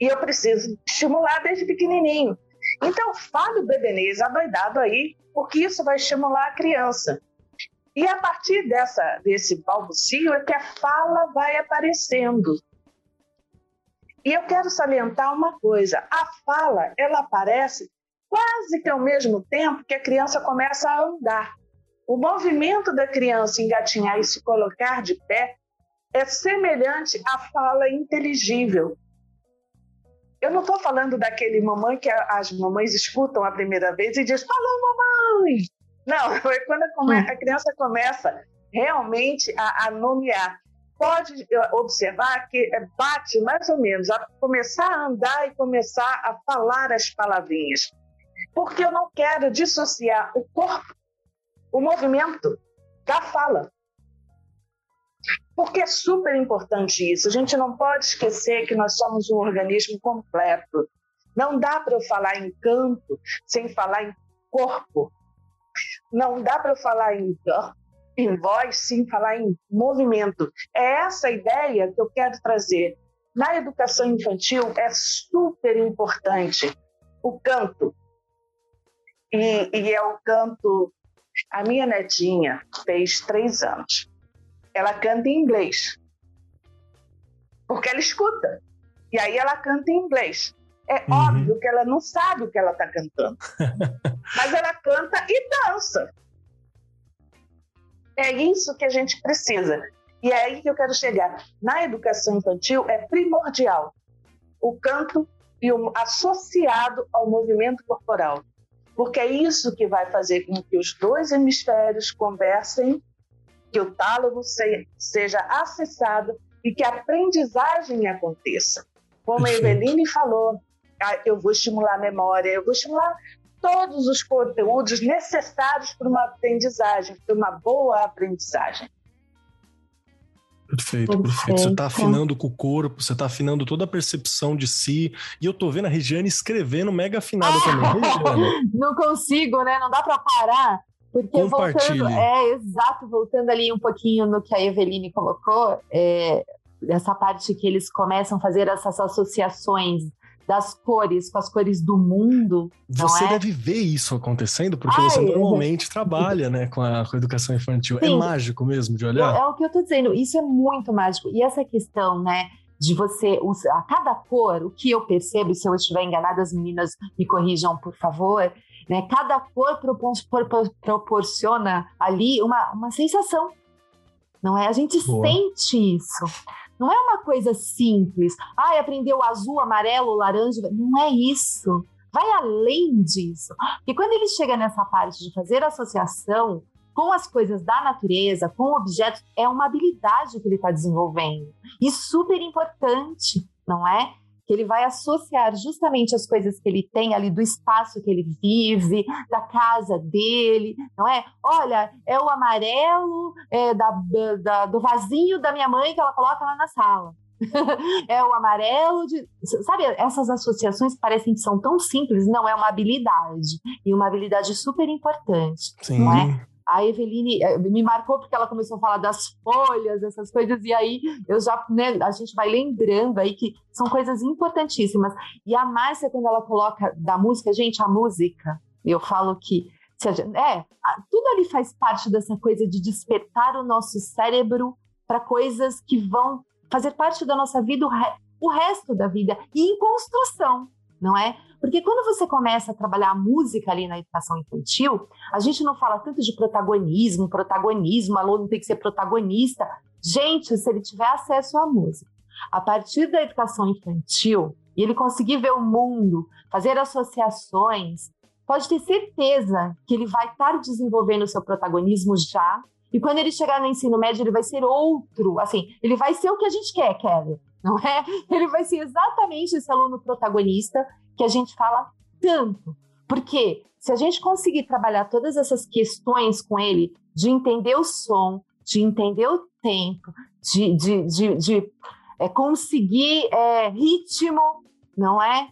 E eu preciso estimular desde pequenininho. Então, fale o bebenês adoidado aí, porque isso vai estimular a criança. E a partir dessa, desse balbucio é que a fala vai aparecendo. E eu quero salientar uma coisa: a fala ela aparece quase que ao mesmo tempo que a criança começa a andar. O movimento da criança engatinhar e se colocar de pé é semelhante à fala inteligível. Eu não estou falando daquele mamãe que as mamães escutam a primeira vez e diz: Falou, mamãe! Não, <laughs> é quando a, come- a criança começa realmente a, a nomear. Pode eh, observar que eh, bate mais ou menos a começar a andar e começar a falar as palavrinhas. Porque eu não quero dissociar o corpo, o movimento, da fala. Porque é super importante isso. A gente não pode esquecer que nós somos um organismo completo. Não dá para eu falar em canto sem falar em corpo. Não dá para eu falar em, em voz sem falar em movimento. É essa a ideia que eu quero trazer. Na educação infantil é super importante o canto. E, e é o canto. A minha netinha fez três anos ela canta em inglês. Porque ela escuta. E aí ela canta em inglês. É Uhum. óbvio que ela não sabe o que ela está cantando. <laughs> Mas ela canta e dança. É isso que a gente precisa. E é aí que eu quero chegar. Na educação infantil é primordial o canto e o associado ao movimento corporal. Porque é isso que vai fazer com que os dois hemisférios conversem que o tálamo se- seja acessado e que a aprendizagem aconteça. Como a. Eveline falou, eu vou estimular a memória, eu vou estimular todos os conteúdos necessários para uma aprendizagem, para uma boa aprendizagem. Perfeito, perfeito. Você Perfeito. tá afinando com o corpo, você tá afinando toda a percepção de si. E eu tô vendo a Regiane escrevendo mega afinada também. Regiane, <laughs> Não consigo, né? Não dá para parar. Porque Compartilhe. voltando, é exato, voltando ali um pouquinho no que a Eveline colocou, é, essa parte que eles começam a fazer essas associações das cores com as cores do mundo. Você é? deve ver isso acontecendo, porque Ai, você normalmente trabalha né, com a, com a educação infantil. É Sim. É mágico mesmo de olhar? É, é o que eu estou dizendo, isso é muito mágico. E essa questão, né? de você usar a cada cor, o que eu percebo, se eu estiver enganada, as meninas me corrijam, por favor, né? Cada cor proporciona ali uma, uma sensação, não é? A gente Boa. sente isso. Não é uma coisa simples. Ah, aprendeu azul, amarelo, laranja. Não é isso. Vai além disso. Porque quando ele chega nessa parte de fazer associação com as coisas da natureza, com objetos, é uma habilidade que ele está desenvolvendo. E super importante, não é? Que ele vai associar justamente as coisas que ele tem ali do espaço que ele vive, da casa dele, não é? Olha, é o amarelo é, da, da, do vasinho da minha mãe que ela coloca lá na sala. <laughs> é o amarelo de. Sabe, essas associações parecem que são tão simples, não, é uma habilidade. E uma habilidade super importante. Sim. Não é? A Eveline eh, me marcou porque ela começou a falar das folhas, essas coisas, e aí eu já, né, a gente vai lembrando aí que são coisas importantíssimas. E a Márcia, quando ela coloca da música, gente, a música, eu falo que é, tudo ali faz parte dessa coisa de despertar o nosso cérebro para coisas que vão fazer parte da nossa vida o, re, o resto da vida e em construção, não é? Porque quando você começa a trabalhar a música ali na educação infantil, a gente não fala tanto de protagonismo, protagonismo, o aluno tem que ser protagonista. Gente, se ele tiver acesso à música, a partir da educação infantil, e ele conseguir ver o mundo, fazer associações, pode ter certeza que ele vai estar desenvolvendo o seu protagonismo já. E quando ele chegar no ensino médio, ele vai ser outro. Assim, ele vai ser o que a gente quer, Kelly não é? <laughs> Ele vai ser exatamente esse aluno protagonista que a gente fala tanto. Porque se a gente conseguir trabalhar todas essas questões com ele, de entender o som, de entender o tempo, de, de, de, de é, conseguir é, ritmo, não é?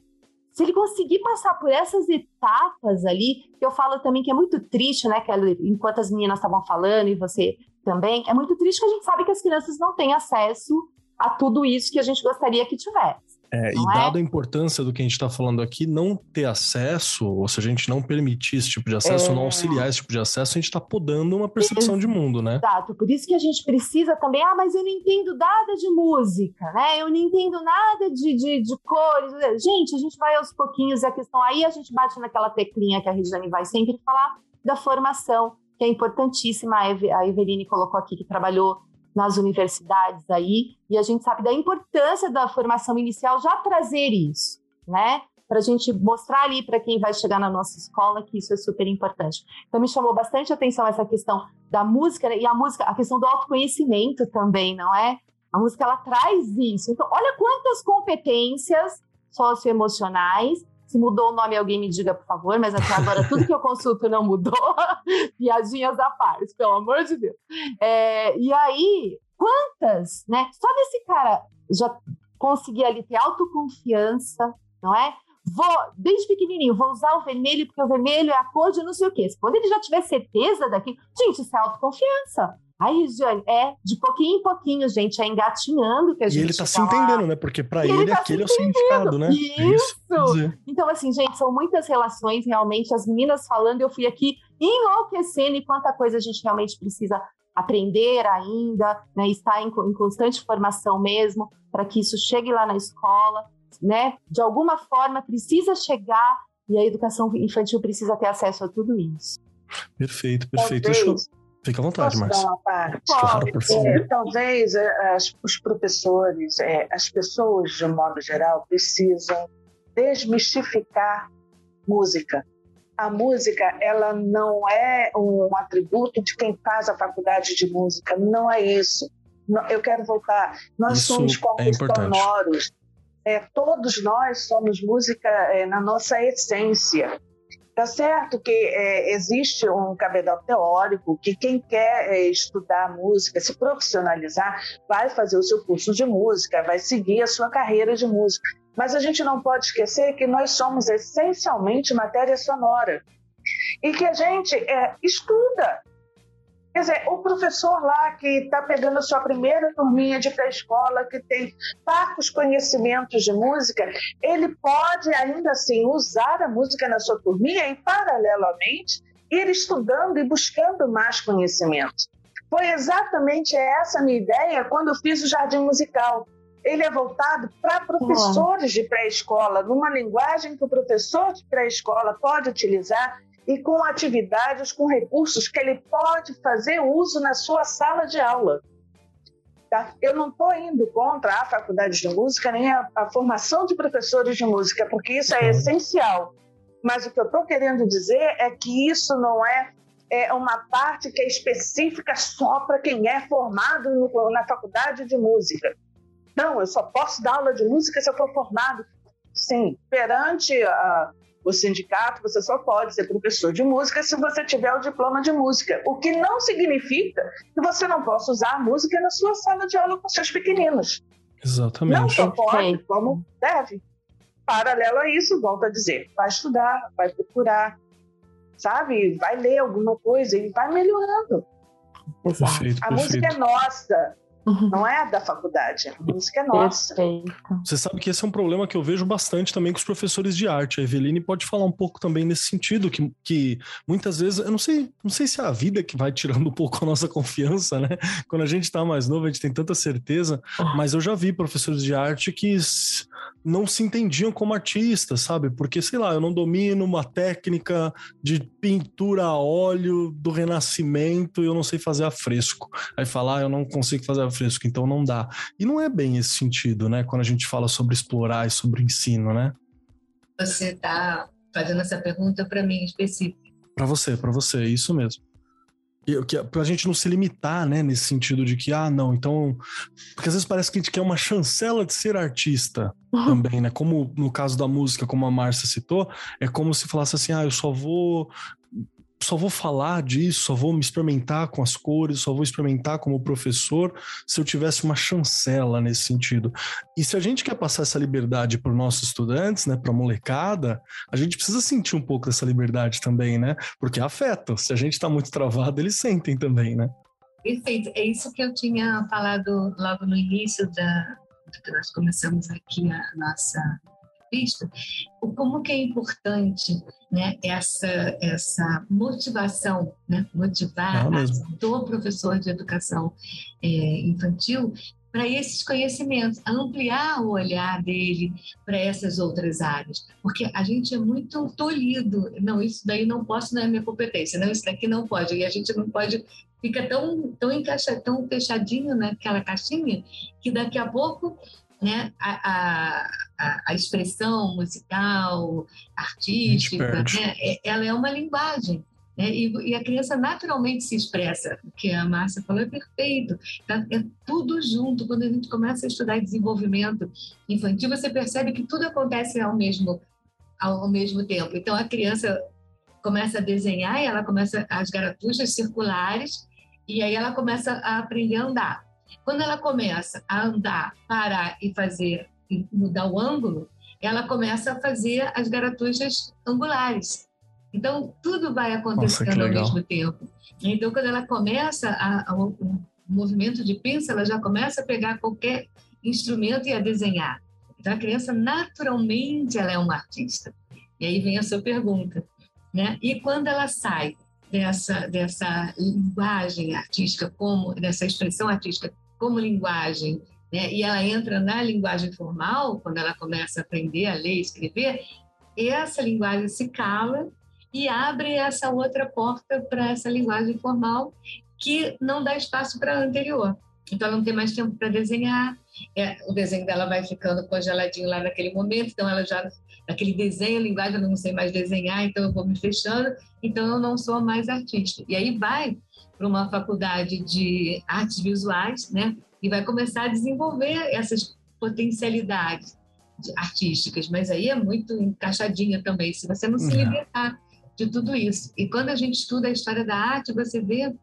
Se ele conseguir passar por essas etapas ali, que eu falo também que é muito triste, né, enquanto as meninas estavam falando e você também, é muito triste que a gente sabe que as crianças não têm acesso a tudo isso que a gente gostaria que tivesse. É, e é? dado a importância do que a gente está falando aqui, não ter acesso, ou se a gente não permitir esse tipo de acesso, é... não auxiliar esse tipo de acesso, a gente está podando uma percepção Exato. de mundo, né? Exato, por isso que a gente precisa também, ah, mas eu não entendo nada de música, né? Eu não entendo nada de, de, de cores. Gente, a gente vai aos pouquinhos, e a questão aí a gente bate naquela teclinha que a Regiane vai sempre falar da formação, que é importantíssima. A Eveline colocou aqui que trabalhou nas universidades aí, e a gente sabe da importância da formação inicial já trazer isso, né? Para a gente mostrar ali para quem vai chegar na nossa escola que isso é super importante. Então me chamou bastante atenção essa questão da música né? e a música, a questão do autoconhecimento também, não é? A música ela traz isso. Então, olha quantas competências socioemocionais se mudou o nome, alguém me diga, por favor, mas até agora tudo que eu consulto não mudou. <laughs> Piadinhas à parte, pelo amor de Deus. É, e aí, quantas, né? Só desse cara já conseguir ali ter autoconfiança, não é? Vou, desde pequenininho, vou usar o vermelho porque o vermelho é a cor de não sei o quê. Quando ele já tiver certeza daquilo, gente, isso é autoconfiança. Aí, Jane, é de pouquinho em pouquinho, gente, é engatinhando que a gente. E ele tá se entendendo, né? Porque para ele, ele tá aquele é o significado, né? Isso. É isso. Então, assim, gente, são muitas relações, realmente. As meninas falando, eu fui aqui enlouquecendo e quanta coisa a gente realmente precisa aprender ainda, né? Estar em, em constante formação mesmo, para que isso chegue lá na escola, né? De alguma forma precisa chegar e a educação infantil precisa ter acesso a tudo isso. Perfeito, perfeito. Talvez, Deixa eu Fica à vontade, Márcia. Claro, por favor. É, talvez é, as, os professores, é, as pessoas, de um modo geral, precisam desmistificar música. A música, ela não é um atributo de quem faz a faculdade de música, não é isso. Eu quero voltar. Nós isso somos corpos é sonoros. É, todos nós somos música é, na nossa essência. Tá certo que é, existe um cabedal teórico que quem quer é, estudar música, se profissionalizar, vai fazer o seu curso de música, vai seguir a sua carreira de música. Mas a gente não pode esquecer que nós somos essencialmente matéria sonora e que a gente é, estuda. Quer dizer, o professor lá que está pegando a sua primeira turminha de pré-escola, que tem parcos conhecimentos de música, ele pode ainda assim usar a música na sua turminha e, paralelamente, ir estudando e buscando mais conhecimento. Foi exatamente essa a minha ideia quando eu fiz o Jardim Musical. Ele é voltado para professores de pré-escola, numa linguagem que o professor de pré-escola pode utilizar e com atividades, com recursos que ele pode fazer uso na sua sala de aula. Tá? Eu não estou indo contra a faculdade de música nem a, a, formação de professores de música, porque isso é essencial. Mas o que eu estou querendo dizer é que isso não é, é uma parte que é específica só para quem é formado no, na faculdade de música. Não, eu só posso dar aula de música se eu for formado, sim, perante a, o sindicato, você só pode ser professor de música se você tiver o diploma de música, o que não significa que você não possa usar a música na sua sala de aula com seus pequeninos. Exatamente. Não só pode, como deve. Paralelo a isso, volto a dizer, vai estudar, vai procurar, sabe? Vai ler alguma coisa e vai melhorando. Perfeito, a perfeito. música é nossa. Uhum. Não é da faculdade, a música é nossa. Perfeito. Você sabe que esse é um problema que eu vejo bastante também com os professores de arte. A Eveline pode falar um pouco também nesse sentido, que, que muitas vezes, eu não sei, não sei se é a vida que vai tirando um pouco a nossa confiança, né? Quando a gente tá mais novo, a gente tem tanta certeza, ah. mas eu já vi professores de arte que não se entendiam como artistas, sabe? Porque, sei lá, eu não domino uma técnica de pintura a óleo do Renascimento e eu não sei fazer a fresco. Aí falar, ah, eu não consigo fazer a fresco, então não dá. E não é bem esse sentido, né? Quando a gente fala sobre explorar e sobre ensino, né? Você está fazendo essa pergunta para mim específica. Para você, para você, é isso mesmo para a gente não se limitar, né, nesse sentido de que, ah, não, então. Porque às vezes parece que a gente quer uma chancela de ser artista também, né? Como no caso da música, como a Márcia citou, é como se falasse assim, ah, eu só vou só vou falar disso, só vou me experimentar com as cores, só vou experimentar como professor se eu tivesse uma chancela nesse sentido. E se a gente quer passar essa liberdade para os nossos estudantes, né, para a molecada, a gente precisa sentir um pouco dessa liberdade também, né? Porque afeta. Se a gente está muito travado, eles sentem também, né? Perfeito. É isso que eu tinha falado logo no início da, que nós começamos aqui a nossa vista, o como que é importante né, essa, essa motivação, né, motivar é do professor de educação é, infantil para esses conhecimentos, ampliar o olhar dele para essas outras áreas, porque a gente é muito tolhido, não, isso daí não posso, não é minha competência, não, isso daqui não pode, e a gente não pode, fica tão, tão, encaixa, tão fechadinho naquela caixinha, que daqui a pouco né, a, a, a expressão musical, artística, né, é, ela é uma linguagem. Né, e, e, a criança naturalmente se expressa. O que a Márcia falou é perfeito. Tá, é tudo junto. Quando a gente começa a estudar desenvolvimento infantil, você percebe que tudo acontece ao mesmo, ao mesmo tempo. Então, a criança começa a desenhar e ela começa as garatuchas circulares e aí ela começa a aprender a andar. Quando ela começa a andar, parar e fazer, e mudar o ângulo, ela começa a fazer as garatuchas angulares. Então, tudo vai acontecendo Nossa, ao mesmo tempo. Então, quando ela começa a, a, o movimento de pinça, ela já começa a pegar qualquer instrumento e a desenhar. Então, a criança, naturalmente, ela é uma artista. E aí vem a sua pergunta. Né? E quando ela sai dessa, dessa linguagem artística, como dessa expressão artística como linguagem, né? e ela entra na linguagem formal, quando ela começa a aprender a ler e escrever, essa linguagem se cala e abre essa outra porta para essa linguagem formal que não dá espaço para a anterior. Então, ela não tem mais tempo para desenhar, é, o desenho dela vai ficando congeladinho lá naquele momento, então ela já, naquele desenho, linguagem, eu não sei mais desenhar, então eu vou me fechando, então eu não sou mais artista. E aí vai para uma faculdade de artes visuais, né? E vai começar a desenvolver essas potencialidades artísticas, mas aí é muito encaixadinha também, se você não se libertar de tudo isso. E quando a gente estuda a história da arte, você vê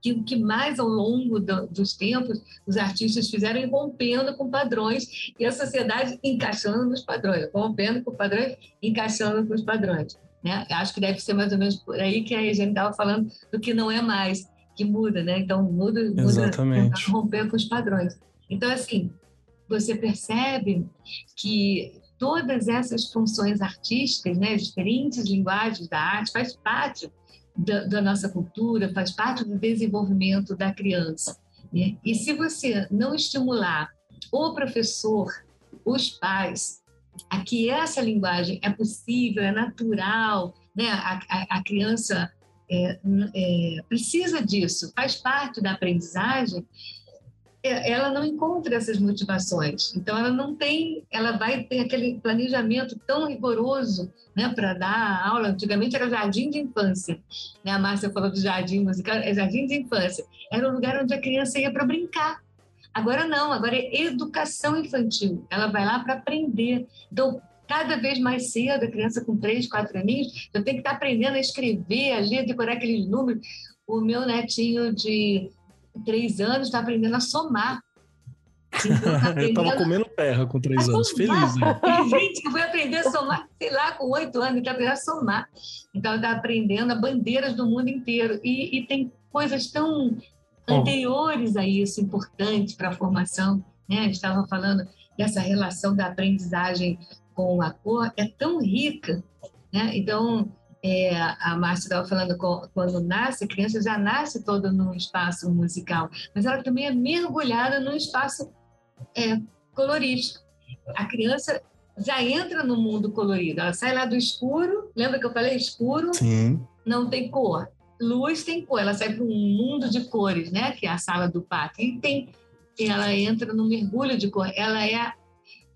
que o que mais ao longo do, dos tempos os artistas fizeram rompendo com padrões e a sociedade encaixando nos padrões, rompendo com padrões, encaixando com os padrões. Né? Acho que deve ser mais ou menos por aí que a gente estava falando do que não é mais, que muda, né? Então muda, muda Exatamente. romper com os padrões. Então assim, você percebe que todas essas funções artísticas, né, diferentes linguagens da arte, faz parte da, da nossa cultura, faz parte do desenvolvimento da criança. Né? E se você não estimular o professor, os pais, a que essa linguagem é possível, é natural, né? a, a, a criança é, é, precisa disso, faz parte da aprendizagem, ela não encontra essas motivações. Então, ela não tem, ela vai ter aquele planejamento tão rigoroso né, para dar aula. Antigamente era jardim de infância. Né? A Márcia falou do jardim musical, é jardim de infância. Era o lugar onde a criança ia para brincar. Agora não, agora é educação infantil. Ela vai lá para aprender. Então, cada vez mais cedo, a criança com três, quatro aninhos, eu tenho que estar aprendendo a escrever, a ler, decorar aqueles números. O meu netinho de três anos está aprendendo a somar. Tá <laughs> eu estava comendo terra com três anos, feliz. Né? <laughs> Gente, eu fui aprender a somar, sei lá, com oito anos, que aprender a somar. Então, está aprendendo a bandeiras do mundo inteiro. E, e tem coisas tão anteriores a isso, importantes para a formação. Né? A gente estava falando dessa relação da aprendizagem com a cor, é tão rica. Né? Então, é, a Márcia estava falando, quando nasce, a criança já nasce toda num espaço musical, mas ela também é mergulhada num espaço é. A criança já entra no mundo colorido, ela sai lá do escuro, lembra que eu falei escuro? Sim. Não tem cor. Luz tem cor, ela sai para um mundo de cores, né? Que é a sala do pátio. E tem, ela entra no mergulho de cor. Ela é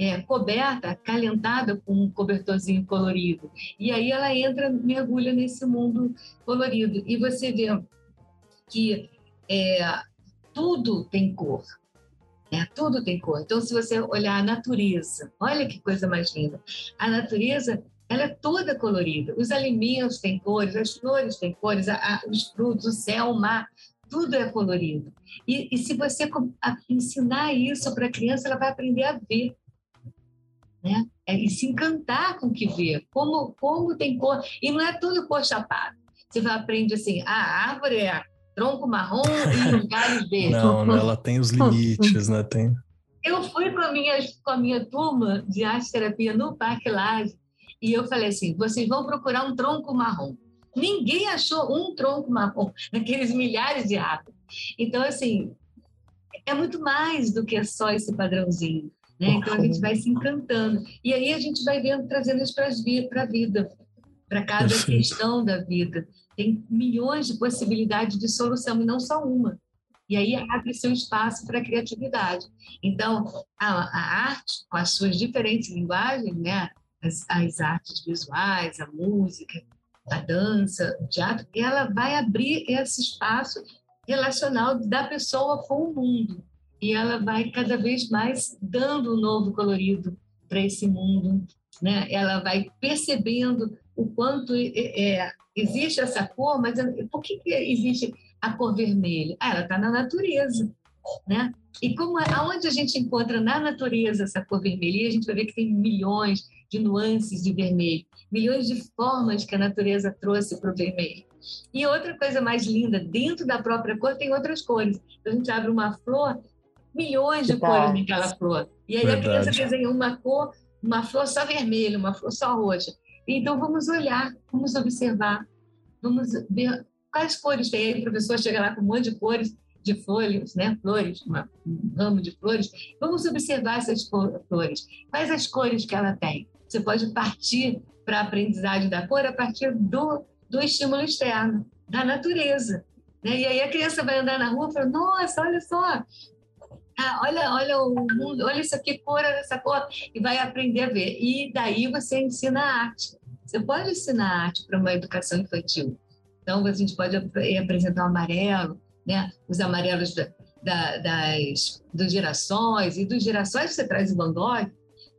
é, coberta, calentada com um cobertorzinho colorido. E aí ela entra, mergulha nesse mundo colorido. E você vê que é, tudo tem cor. Né? Tudo tem cor. Então, se você olhar a natureza, olha que coisa mais linda. A natureza ela é toda colorida. Os alimentos têm cores, as flores têm cores, a, a, os frutos, o céu, o mar, tudo é colorido. E, e se você ensinar isso para a criança, ela vai aprender a ver né? É, e se encantar com o que vê, como, como tem cor. E não é tudo cor chapada. Você aprende assim, a árvore é tronco marrom e <laughs> os galhos verdes. Não, ela tem os limites, né? Tem... Eu fui com a, minha, com a minha turma de arte terapia no Parque Laje e eu falei assim, vocês vão procurar um tronco marrom. Ninguém achou um tronco marrom <laughs> naqueles milhares de árvores. Então, assim, é muito mais do que só esse padrãozinho. Né? Então a gente vai se encantando. E aí a gente vai vendo, trazendo isso para a vida, para cada Perfeito. questão da vida. Tem milhões de possibilidades de solução e não só uma. E aí abre seu espaço para a criatividade. Então, a, a, arte, com as suas diferentes linguagens, né? As, as, artes visuais, a música, a dança, o teatro, ela vai abrir esse espaço relacional da pessoa com o mundo e ela vai cada vez mais dando um novo colorido para esse mundo, né? Ela vai percebendo o quanto é, é, existe essa cor, mas por que, que existe a cor vermelha? Ah, ela está na natureza, né? E como é, aonde a gente encontra na natureza essa cor vermelha? A gente vai ver que tem milhões de nuances de vermelho, milhões de formas que a natureza trouxe para o vermelho. E outra coisa mais linda, dentro da própria cor tem outras cores. Então, a gente abre uma flor, milhões de cores naquela flor. E aí Verdade. a criança desenha uma cor, uma flor só vermelha, uma flor só roxa. Então vamos olhar, vamos observar, vamos ver quais cores tem. Aí o professor chega lá com um monte de cores, de folhas, né? flores, uma, um ramo de flores. Vamos observar essas flores. Quais as cores que ela tem? Você pode partir para a aprendizagem da cor a partir do, do estímulo externo, da natureza. Né? E aí a criança vai andar na rua e fala, nossa, olha só, ah, olha, olha o mundo, olha isso aqui, cor essa cor, e vai aprender a ver. E daí você ensina arte. Você pode ensinar arte para uma educação infantil. Então, a gente pode apresentar o amarelo, né? os amarelos da, da, das, dos gerações, e dos gerações você traz o Van Gogh,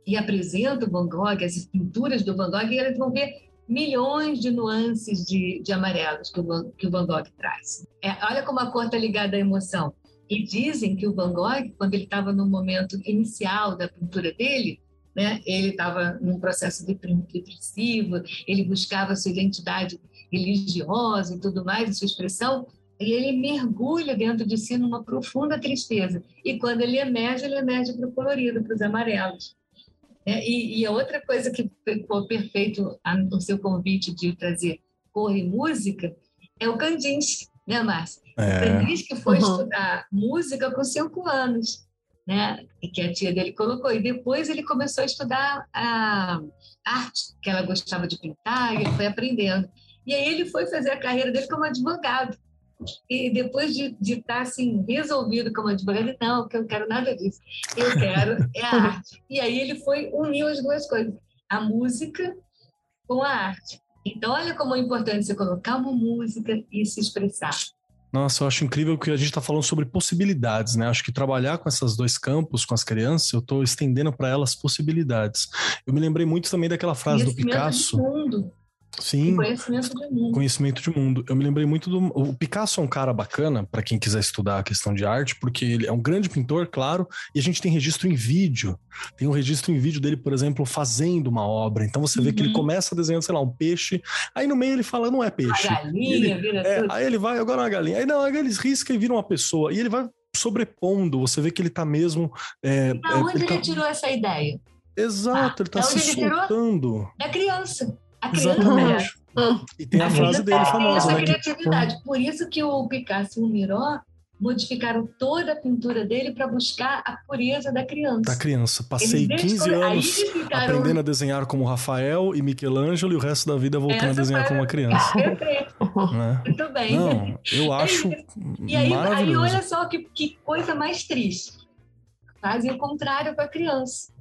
e apresenta o Van Gogh, as pinturas do Van Gogh, e eles vão ver milhões de nuances de, de amarelos que o, que o Van Gogh traz. É, olha como a cor está ligada à emoção. E dizem que o Van Gogh, quando ele estava no momento inicial da pintura dele, né, ele estava num processo depressivo, ele buscava sua identidade religiosa e tudo mais, sua expressão e ele mergulha dentro de si numa profunda tristeza. E quando ele emerge, ele emerge para o colorido, para os amarelos. É, e, e, a outra coisa que ficou perfeito o seu convite de trazer cor e música é o Kandinsky, né, Márcia? É. O Kandinsky foi uhum. estudar música com cinco anos, né? E que a tia dele colocou. E depois ele começou a estudar a arte, que ela gostava de pintar, e ele foi aprendendo. E aí ele foi fazer a carreira dele como advogado. E depois de, de estar assim, resolvido como advogado, não, que eu não quero nada disso. Eu quero é a arte. <laughs> E aí ele foi uniu as duas coisas, a música com a arte. Então, olha como é importante você colocar uma música e se expressar. Nossa, eu acho incrível que a gente está falando sobre possibilidades, né? Acho que trabalhar com esses dois campos, com as crianças, eu estou estendendo para elas possibilidades. Eu me lembrei muito também daquela frase do Picasso. mundo. Sim. Conhecimento de mundo. Conhecimento de mundo. Eu me lembrei muito do. O Picasso é um cara bacana, para quem quiser estudar a questão de arte, porque ele é um grande pintor, claro, e a gente tem registro em vídeo. Tem um registro em vídeo dele, por exemplo, fazendo uma obra. Então você vê que ele uhum. começa desenhando, sei lá, um peixe, aí no meio ele fala, não é peixe. A galinha, ele, vira é, tudo. Aí ele vai, agora é uma galinha. Aí não, aí ele risca e vira uma pessoa. E ele vai sobrepondo, você vê que ele tá mesmo. É, da onde ele, ele tá... tirou essa ideia? Exato, ah, ele tá se soltando. Da criança. A criança. Exatamente. Hum. E tem a, a frase dele famosa, essa né? criatividade. Por isso que o Picasso e o Miró modificaram toda a pintura dele para buscar a pureza da criança. Da criança. Passei 15 anos ficaram... aprendendo a desenhar como Rafael e Michelangelo e o resto da vida voltando Essa a desenhar como uma criança. <laughs> Perfeito. Né? Muito bem. Não, eu acho E aí, aí olha só que, que coisa mais triste. Fazem o contrário para a criança.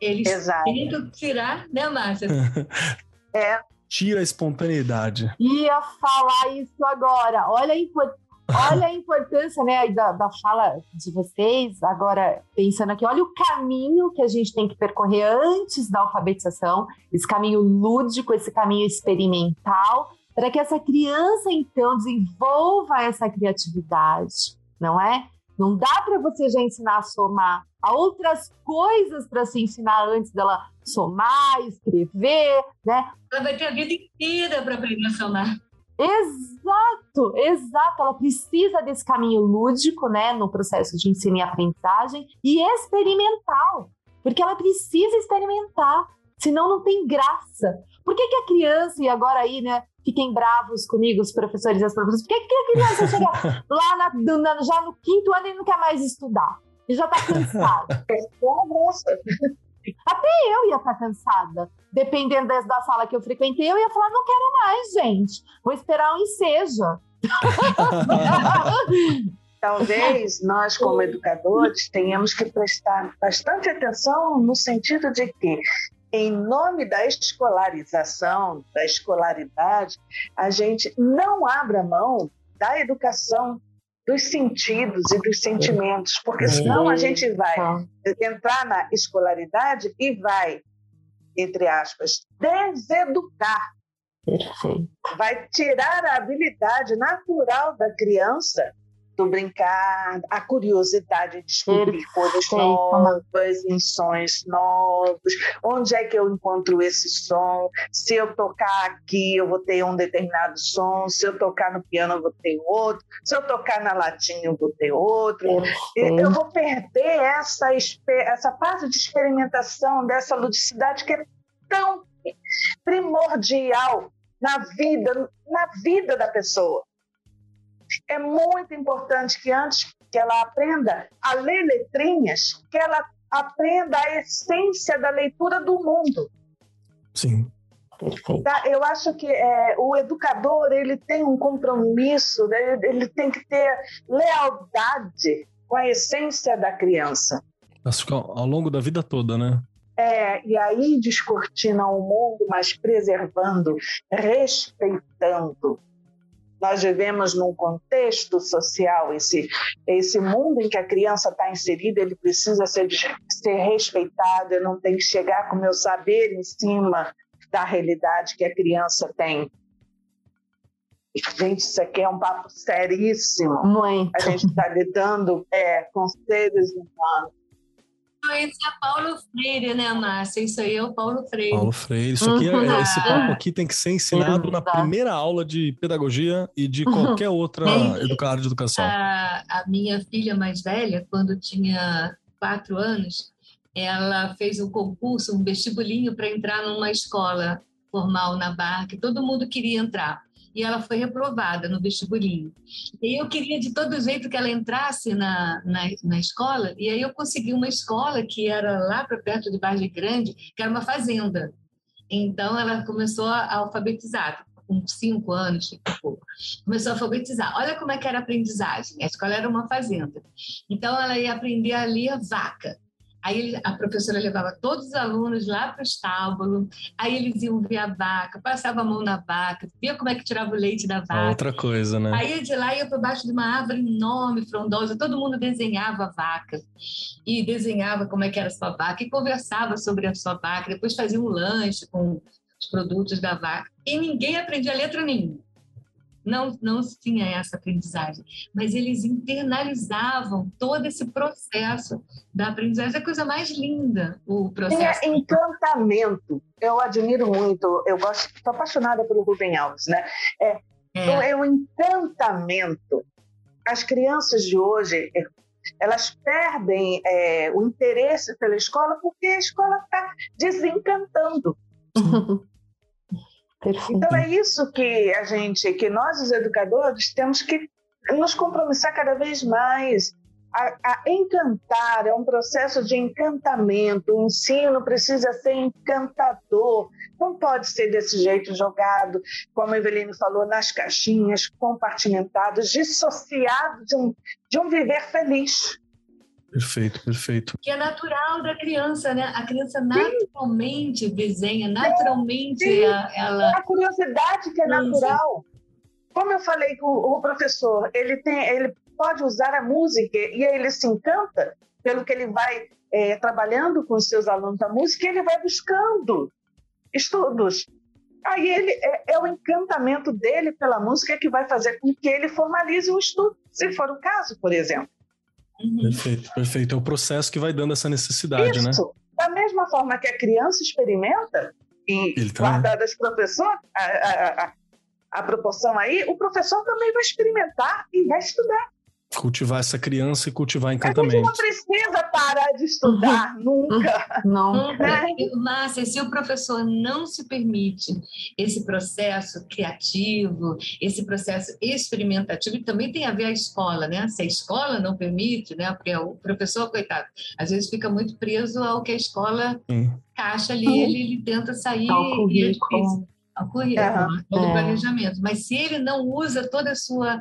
Eles Exato. tentam tirar, né, Márcia? <laughs> é, tira a espontaneidade. Ia falar isso agora. Olha a, olha a importância né, da, da fala de vocês, agora pensando aqui, olha o caminho que a gente tem que percorrer antes da alfabetização, esse caminho lúdico, esse caminho experimental, para que essa criança, então, desenvolva essa criatividade, não é? Não dá para você já ensinar a somar. Há outras coisas para se ensinar antes dela somar, escrever, né? Ela vai ter a vida inteira para aprender a somar. Exato, exato. Ela precisa desse caminho lúdico, né, no processo de ensino e aprendizagem e experimental, porque ela precisa experimentar, senão não tem graça. Por que, que a criança, e agora aí, né, fiquem bravos comigo, os professores e as professoras, por que, que a criança chega <laughs> lá na, na, já no quinto ano e não quer mais estudar? E já tá cansado. <laughs> Até eu ia estar tá cansada. Dependendo da, da, sala que eu frequentei, eu ia falar: não quero mais, gente. Vou esperar um enseja. <laughs> Talvez nós, como educadores, tenhamos que prestar bastante atenção no sentido de que em nome da escolarização, da escolaridade, a gente não abra mão da educação dos sentidos e dos sentimentos, porque senão a gente vai entrar na escolaridade e vai, entre aspas, deseducar. Perfeito. Vai tirar a habilidade natural da criança do brincar, a curiosidade de descobrir coisas novas, em sons novos, onde é que eu encontro esse som, se eu tocar aqui eu vou ter um determinado som, se eu tocar no piano eu vou ter outro, se eu tocar na latinha eu vou ter outro, eu vou perder essa, essa fase de experimentação dessa ludicidade que é tão primordial na vida, na vida da pessoa é muito importante que antes que ela aprenda a ler letrinhas, que ela aprenda a essência da leitura do mundo. Sim. Tá? Eu acho que é, o educador ele tem um compromisso, né? ele tem que ter lealdade com a essência da criança. Ao longo da vida toda, né? É, e aí descortina o mundo, mas preservando, respeitando nós vivemos num contexto social, esse, esse mundo em que a criança está inserida, ele precisa ser, ser respeitado, eu não tenho que chegar com o meu saber em cima da realidade que a criança tem. Gente, isso aqui é um papo seríssimo. Muito. A gente está lidando é, com seres humanos. Isso é Paulo Freire, né, Márcia? Isso aí é o Paulo Freire. Paulo Freire. Isso aqui, é, Uhum. esse <laughs> papo aqui tem que ser ensinado na primeira aula de pedagogia e de qualquer outra educa- área de educação. A, a minha filha mais velha, quando tinha quatro anos, ela fez um concurso, um vestibulinho para entrar numa escola formal na Barra, que todo mundo queria entrar. E ela foi reprovada no vestibulinho. E eu queria de todo jeito que ela entrasse na, na, na escola, e aí eu consegui uma escola que era lá para perto de Vargem Grande, que era uma fazenda. Então ela começou a alfabetizar, com cinco anos, e pouco começou a alfabetizar. Olha como é que era a aprendizagem. A escola era uma fazenda. Então, ela ia aprender a ler vaca. Aí a professora levava todos os alunos lá para o estábulo, aí eles iam ver a vaca, passava a mão na vaca, via como é que tirava o leite da vaca. outra coisa, né? Aí de lá ia para baixo de uma árvore enorme, frondosa, todo mundo desenhava a vaca e desenhava como é que era a sua vaca e conversava sobre a sua vaca, depois fazia um lanche com os produtos da vaca e ninguém aprendia letra nenhuma. Não, não tinha essa aprendizagem, mas eles internalizavam todo esse processo da aprendizagem. É a coisa mais linda o processo. Tinha encantamento. Eu admiro muito, eu gosto, estou apaixonada pelo Rubem Alves, né? É. É o encantamento. As crianças de hoje, é, elas perdem é, o interesse pela escola porque a escola está desencantando. <laughs> Perfeito. Então é isso que a gente, que nós os educadores temos que nos compromissar cada vez mais a, a encantar. É um processo de encantamento. O ensino precisa ser encantador. Não pode ser desse jeito jogado, como a Eveline falou, nas caixinhas, compartimentados, dissociado de um, de um viver feliz. Perfeito, perfeito. que é natural da criança, né? A criança naturalmente desenha, naturalmente Sim. ela, ela- A curiosidade que é Sim, natural. Como eu falei com o professor, ele tem, ele pode usar a música e aí ele se encanta pelo que ele vai é, trabalhando com os seus alunos da música, e ele vai buscando estudos. Aí ele é, é o encantamento dele pela música que vai fazer com que ele formalize um estudo, se for o caso, por exemplo. Uhum. Perfeito, perfeito. É o processo que vai dando essa necessidade, né? Isso, da mesma forma que a criança experimenta, e Ele também. guardadas professor, a, a, a, a proporção aí, o professor também vai experimentar e vai estudar. Cultivar essa criança e cultivar A gente encantamento. não precisa parar de estudar nunca. Não. né? Uhum. Márcia, se o professor não se permite esse processo criativo, esse processo experimentativo, e também tem a ver a escola, né? Se a escola não permite, né? Porque o professor, coitado, às vezes fica muito preso ao que a escola Sim. caixa ali, ele, ele tenta sair Ao e é currículo. difícil. Ao currículo, todo É. planejamento. Mas se ele não usa toda a sua,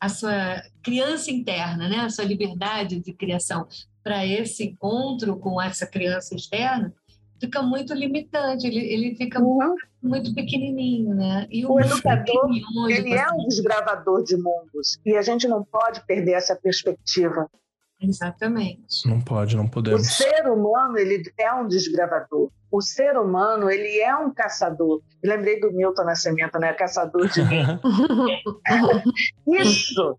a sua criança interna, né? a sua liberdade de criação para esse encontro com essa criança externa, fica muito limitante, ele, ele fica Uhum. muito pequenininho, né? E O educador, opiniões, Ele é um desbravador de mundos e a gente não pode perder essa perspectiva. Exatamente. Não pode, não O podemos. ser humano ele é um desbravador. O ser humano ele é um caçador. Eu lembrei do Milton Nascimento, né? Caçador de mim. <laughs> <laughs> Isso,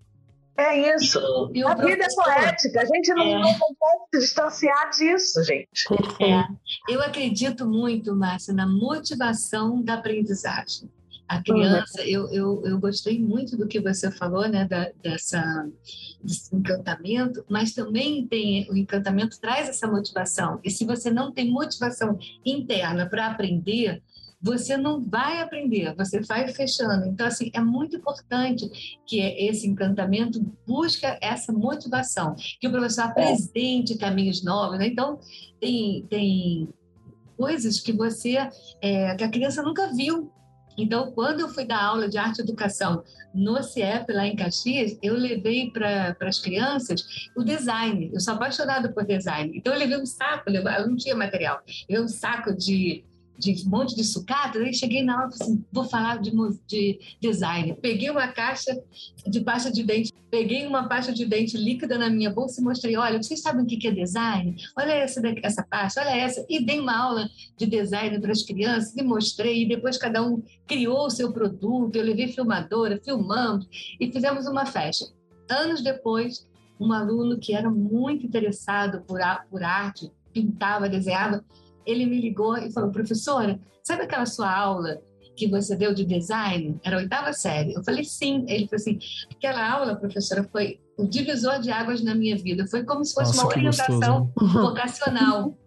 é isso. E o A vida é poética. A gente não, É. não pode se distanciar disso, gente. Perfeito. É, eu acredito muito, Márcia, na motivação da aprendizagem. A criança, eu, eu, eu gostei muito do que você falou, né, da, dessa, desse encantamento, mas também tem o encantamento traz essa motivação. E se você não tem motivação interna para aprender, você não vai aprender, você vai fechando. Então, assim, é muito importante que esse encantamento busca essa motivação, que o professor apresente caminhos novos. Né? Então, tem, tem coisas que você, é, que a criança nunca viu. Então, quando eu fui dar aula de arte e educação no CIEP, lá em Caxias, eu levei para as crianças o design. Eu sou apaixonada por design. Então, eu levei um saco, eu não tinha material, eu levei um saco de, de um monte de sucata. Aí cheguei na aula e assim: vou falar de, de design. Peguei uma caixa de pasta de dente, peguei uma pasta de dente líquida na minha bolsa e mostrei: olha, vocês sabem o que é design? Olha essa, essa pasta, olha essa. E dei uma aula de design para as crianças e mostrei. E depois cada um criou o seu produto. Eu levei filmadora, filmamos e fizemos uma festa. Anos depois, um aluno que era muito interessado por, por arte pintava, desenhava. Ele me ligou e falou, professora, sabe aquela sua aula que você deu de design? Era a oitava série. Eu falei, sim. Ele falou assim, aquela aula, professora, foi o divisor de águas na minha vida. Foi como se fosse Nossa, uma orientação gostoso. <laughs> vocacional.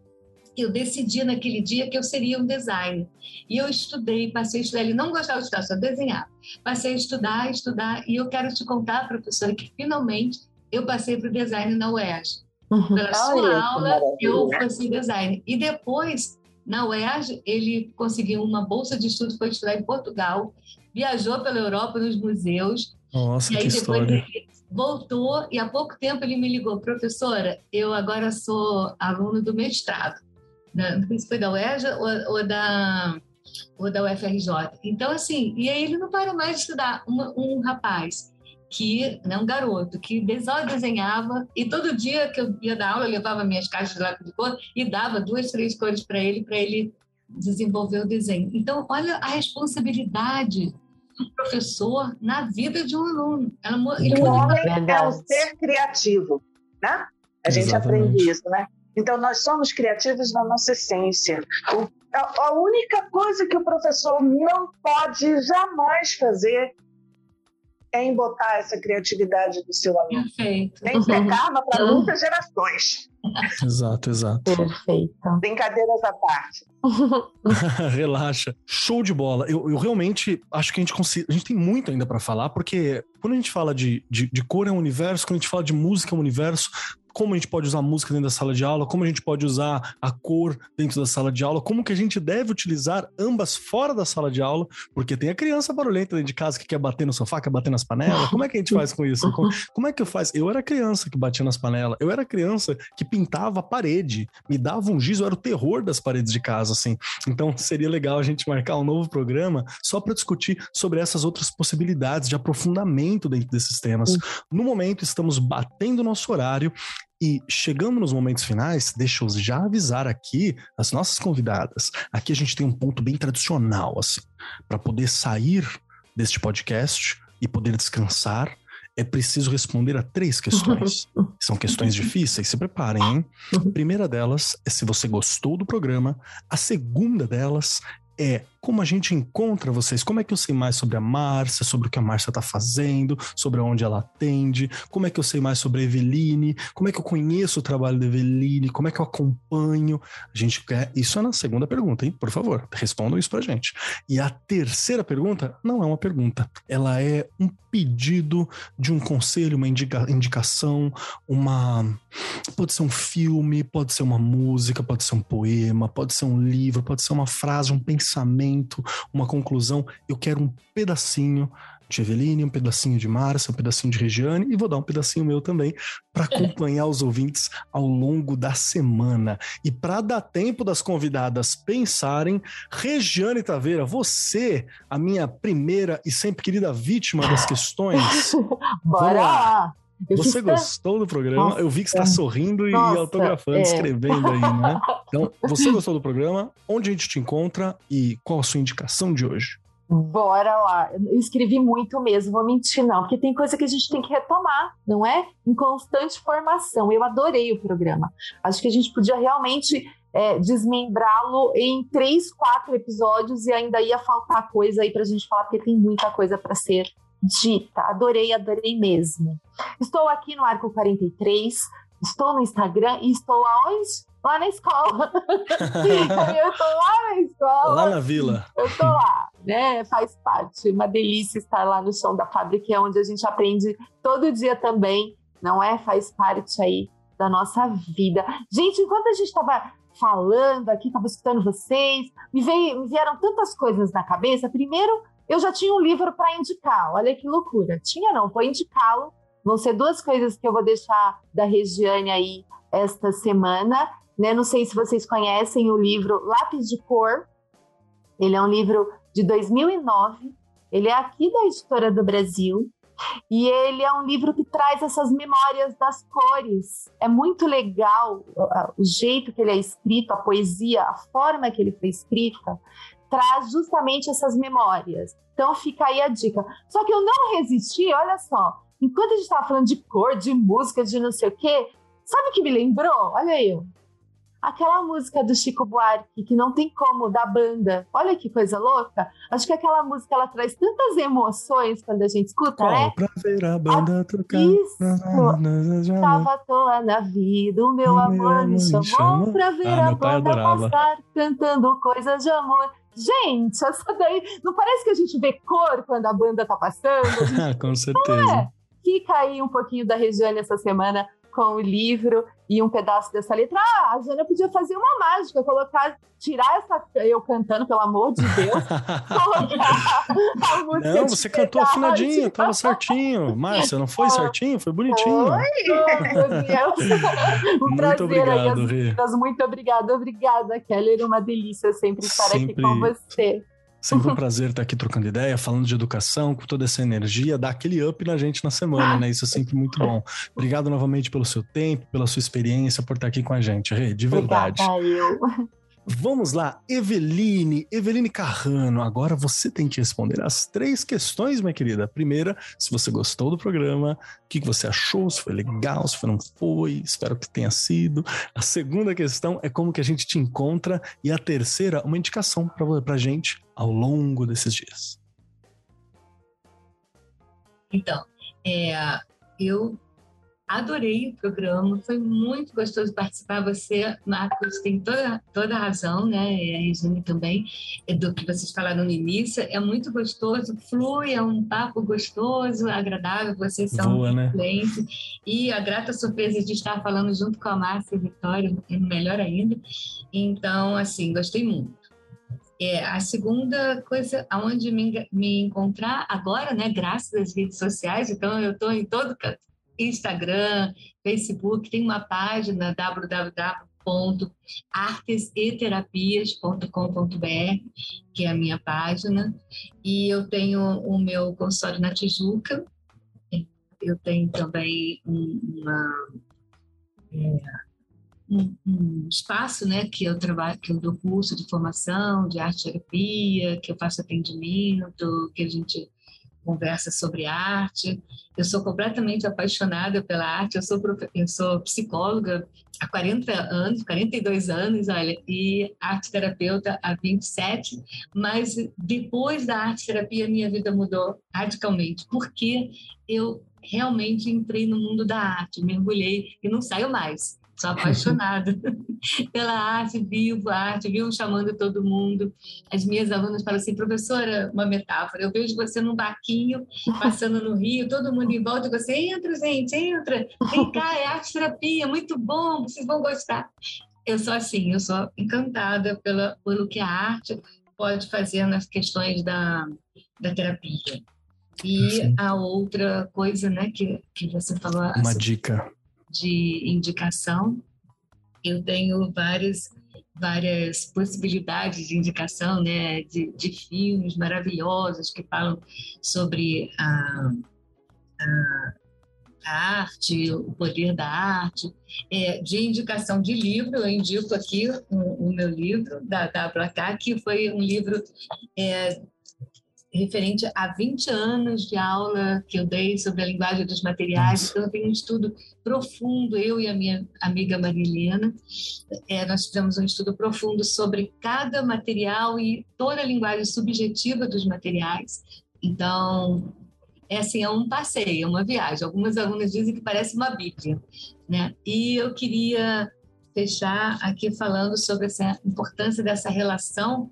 eu decidi naquele dia que eu seria um designer. E eu estudei, passei a estudar. Ele não gostava de estudar, só desenhar. Passei a estudar, estudar. E eu quero te contar, professora, que finalmente eu passei para o design na UERJ. Uhum. Pela sua aula, eu fui designer. E depois, na UERJ, ele conseguiu uma bolsa de estudo, foi estudar em Portugal, viajou pela Europa nos museus. Nossa, e aí que depois história. ele voltou e há pouco tempo ele me ligou, professora, eu agora sou aluno do mestrado. não sei se foi da UERJ ou, ou da ou da UFRJ. Então, assim, e aí ele não para mais de estudar. Um, um rapaz que, né, um garoto, que só desenhava e todo dia que eu ia dar aula, eu levava minhas caixas de lápis de cor e dava duas, três cores para ele, para ele desenvolver o desenho. Então, olha a responsabilidade do professor na vida de um aluno. Ela, ele o homem é um ser criativo, né? A gente Exatamente. aprende isso, né? Então, nós somos criativos na nossa essência. O, a, a única coisa que o professor não pode jamais fazer é embotar essa criatividade do seu aluno. Perfeito. Tem que ter karma para muitas gerações. Exato, exato. Perfeito. Brincadeiras à parte. <laughs> Relaxa. Show de bola. Eu, eu realmente acho que a gente consegue. A gente tem muito ainda para falar, porque quando a gente fala de, de, de cor é um universo, quando a gente fala de música é um universo, como a gente pode usar a música dentro da sala de aula, como a gente pode usar a cor dentro da sala de aula, como que a gente deve utilizar ambas fora da sala de aula, porque tem a criança barulhenta dentro de casa que quer bater no sofá, quer bater nas panelas. Como é que a gente faz com isso? Como, como é que eu faço? Eu era criança que batia nas panelas, eu era criança que pintava a parede, me dava um giz, eu era o terror das paredes de casa, assim. Então seria legal a gente marcar um novo programa só para discutir sobre essas outras possibilidades de aprofundamento dentro desses temas. No momento, estamos batendo nosso horário e chegando nos momentos finais, deixa eu já avisar aqui as nossas convidadas. Aqui a gente tem um ponto bem tradicional, assim, para poder sair deste podcast e poder descansar. É preciso responder a três questões. <laughs> São questões difíceis, se preparem, hein? A primeira delas é se você gostou do programa. A segunda delas é como a gente encontra vocês, como é que eu sei mais sobre a Márcia, sobre o que a Márcia está fazendo, sobre onde ela atende, como é que eu sei mais sobre a Eveline, como é que eu conheço o trabalho da Eveline, como é que eu acompanho. A gente quer. Isso é na segunda pergunta, hein? Por favor, respondam isso pra gente. E a terceira pergunta não é uma pergunta, ela é um pedido de um conselho, uma indica, indicação, uma. Pode ser um filme, pode ser uma música, pode ser um poema, pode ser um livro, pode ser uma frase, um pensamento uma conclusão. Eu quero um pedacinho de Eveline, um pedacinho de Márcia, um pedacinho de Regiane e vou dar um pedacinho meu também para <laughs> acompanhar os ouvintes ao longo da semana. E para dar tempo das convidadas pensarem, Regiane Taveira, você, a minha primeira e sempre querida vítima das <laughs> questões. Bora lá. Eu Você gostou do programa? Nossa, eu vi que está sorrindo e autografando, é. escrevendo aí, né? <laughs> Então, você gostou do programa? Onde a gente te encontra e qual a sua indicação de hoje? Bora lá. Eu escrevi muito mesmo, vou mentir não, porque tem coisa que a gente tem que retomar, não é? Em constante formação. Eu adorei o programa. Acho que a gente podia realmente é, desmembrá-lo em três, quatro episódios e ainda ia faltar coisa aí para a gente falar, porque tem muita coisa para ser dita. Adorei, adorei mesmo. Estou aqui no Arco 43, estou no Instagram e estou aonde? Lá na escola. <laughs> eu estou lá na escola. Lá na vila. Eu estou lá, né? Faz parte. Uma delícia estar lá no chão da fábrica, é onde a gente aprende todo dia também, não é? Faz parte aí da nossa vida. Gente, enquanto a gente estava falando aqui, estava escutando vocês, me, veio, me vieram tantas coisas na cabeça. Primeiro, eu já tinha um livro para indicar, olha que loucura. Tinha não, vou indicá-lo. Vão ser duas coisas que eu vou deixar da Regiane aí esta semana. Né? Não sei se vocês conhecem o livro Lápis de Cor. Ele é um livro de 2009. Ele é aqui da Editora do Brasil. E ele é um livro que traz essas memórias das cores. É muito legal o jeito que ele é escrito, a poesia, a forma que ele foi escrita traz justamente essas memórias. Então fica aí a dica. Só que eu não resisti, olha só. Enquanto a gente estava falando de cor, de música, de não sei o quê, sabe o que me lembrou? Olha eu. aquela música do Chico Buarque, que não tem como, da banda. Olha que coisa louca. Acho que aquela música ela traz tantas emoções quando a gente escuta, Qual? né? Pra ver a banda Ah, tocar. Isso. Tava à toa na vida, o meu O amor meu amor me chamou chamou. pra ver Ah, a banda passar, cantando coisas de amor. Gente, essa daí. Não parece que a gente vê cor quando a banda tá passando? Gente <laughs> Com certeza. fica aí um pouquinho da Regiane essa semana com o livro e um pedaço dessa letra. Ah, a Jana podia fazer uma mágica, colocar, tirar essa. Eu cantando, pelo amor de Deus, <laughs> colocar a música. Não, você cantou afinadinho, tava certinho. Márcia, não foi certinho? Foi bonitinho. Deus. <laughs> Um Muito prazer aí, obrigado, as Rê. meninas. Muito obrigada, obrigada, Keller. Uma delícia sempre estar Sempre. aqui com você. Sempre um prazer estar aqui trocando ideia, falando de educação, com toda essa energia, dar aquele up na gente na semana, né? Isso é sempre muito bom. Obrigado novamente pelo seu tempo, pela sua experiência, por estar aqui com a gente, Rê, de verdade. Obrigada, eu. Vamos lá, Eveline, Eveline Carrano, agora você tem que responder as três questões, minha querida. Primeira, se você gostou do programa, o que você achou, se foi legal, se foi não foi, espero que tenha sido. A segunda questão é como que a gente te encontra e a terceira, uma indicação para gente ao longo desses dias. Então, é, eu adorei o programa, foi muito gostoso participar. Você, Marcos, tem toda, toda a razão, né? E a Regina também, é do que vocês falaram no início. É muito gostoso, flui, é um papo gostoso, agradável. Vocês são Boa, né? excelentes. E a grata surpresa de estar falando junto com a Márcia e a Vitória, é melhor ainda. Então, assim, gostei muito. É, a segunda coisa, aonde me, me encontrar agora, né, graças às redes sociais, então eu estou em todo canto, Instagram, Facebook, tem uma página www.arteseterapias.com.br, que é a minha página, e eu tenho o meu consultório na Tijuca, eu tenho também um- uma é, um, um espaço, né, que eu trabalho, que eu dou curso de formação de arte terapia, que eu faço atendimento, que a gente conversa sobre arte. Eu sou completamente apaixonada pela arte. Eu sou eu sou psicóloga há 40 anos, 42 anos, olha, e arte terapeuta há 27, mas depois da arte terapia minha vida mudou radicalmente, porque eu realmente entrei no mundo da arte, mergulhei e não saio mais. Sou apaixonada <laughs> pela arte, vivo a arte, vivo chamando todo mundo. As minhas alunas falam assim, professora, uma metáfora, eu vejo você num barquinho, passando no rio, todo mundo em volta, você, entra, gente, entra, vem cá, é arte terapia, muito bom, vocês vão gostar. Eu sou assim, eu sou encantada pela, pelo que a arte pode fazer nas questões da, da terapia. E Sim. a outra coisa, né, que, que você falou, Uma dica. De indicação. Eu tenho várias várias possibilidades de indicação, né, de, de filmes maravilhosos que falam sobre a, a, a arte, o poder da arte. É, de indicação de livro, eu indico aqui o, o meu livro da WH, que foi um livro é, referente a 20 anos de aula que eu dei sobre a linguagem dos materiais. Nossa. Então, eu tenho um estudo profundo, eu e a minha amiga Marilena, é, nós fizemos um estudo profundo sobre cada material e toda a linguagem subjetiva dos materiais. Então, é assim, é um passeio, é uma viagem. Algumas alunas dizem que parece uma bíblia, né? E eu queria fechar aqui falando sobre essa importância dessa relação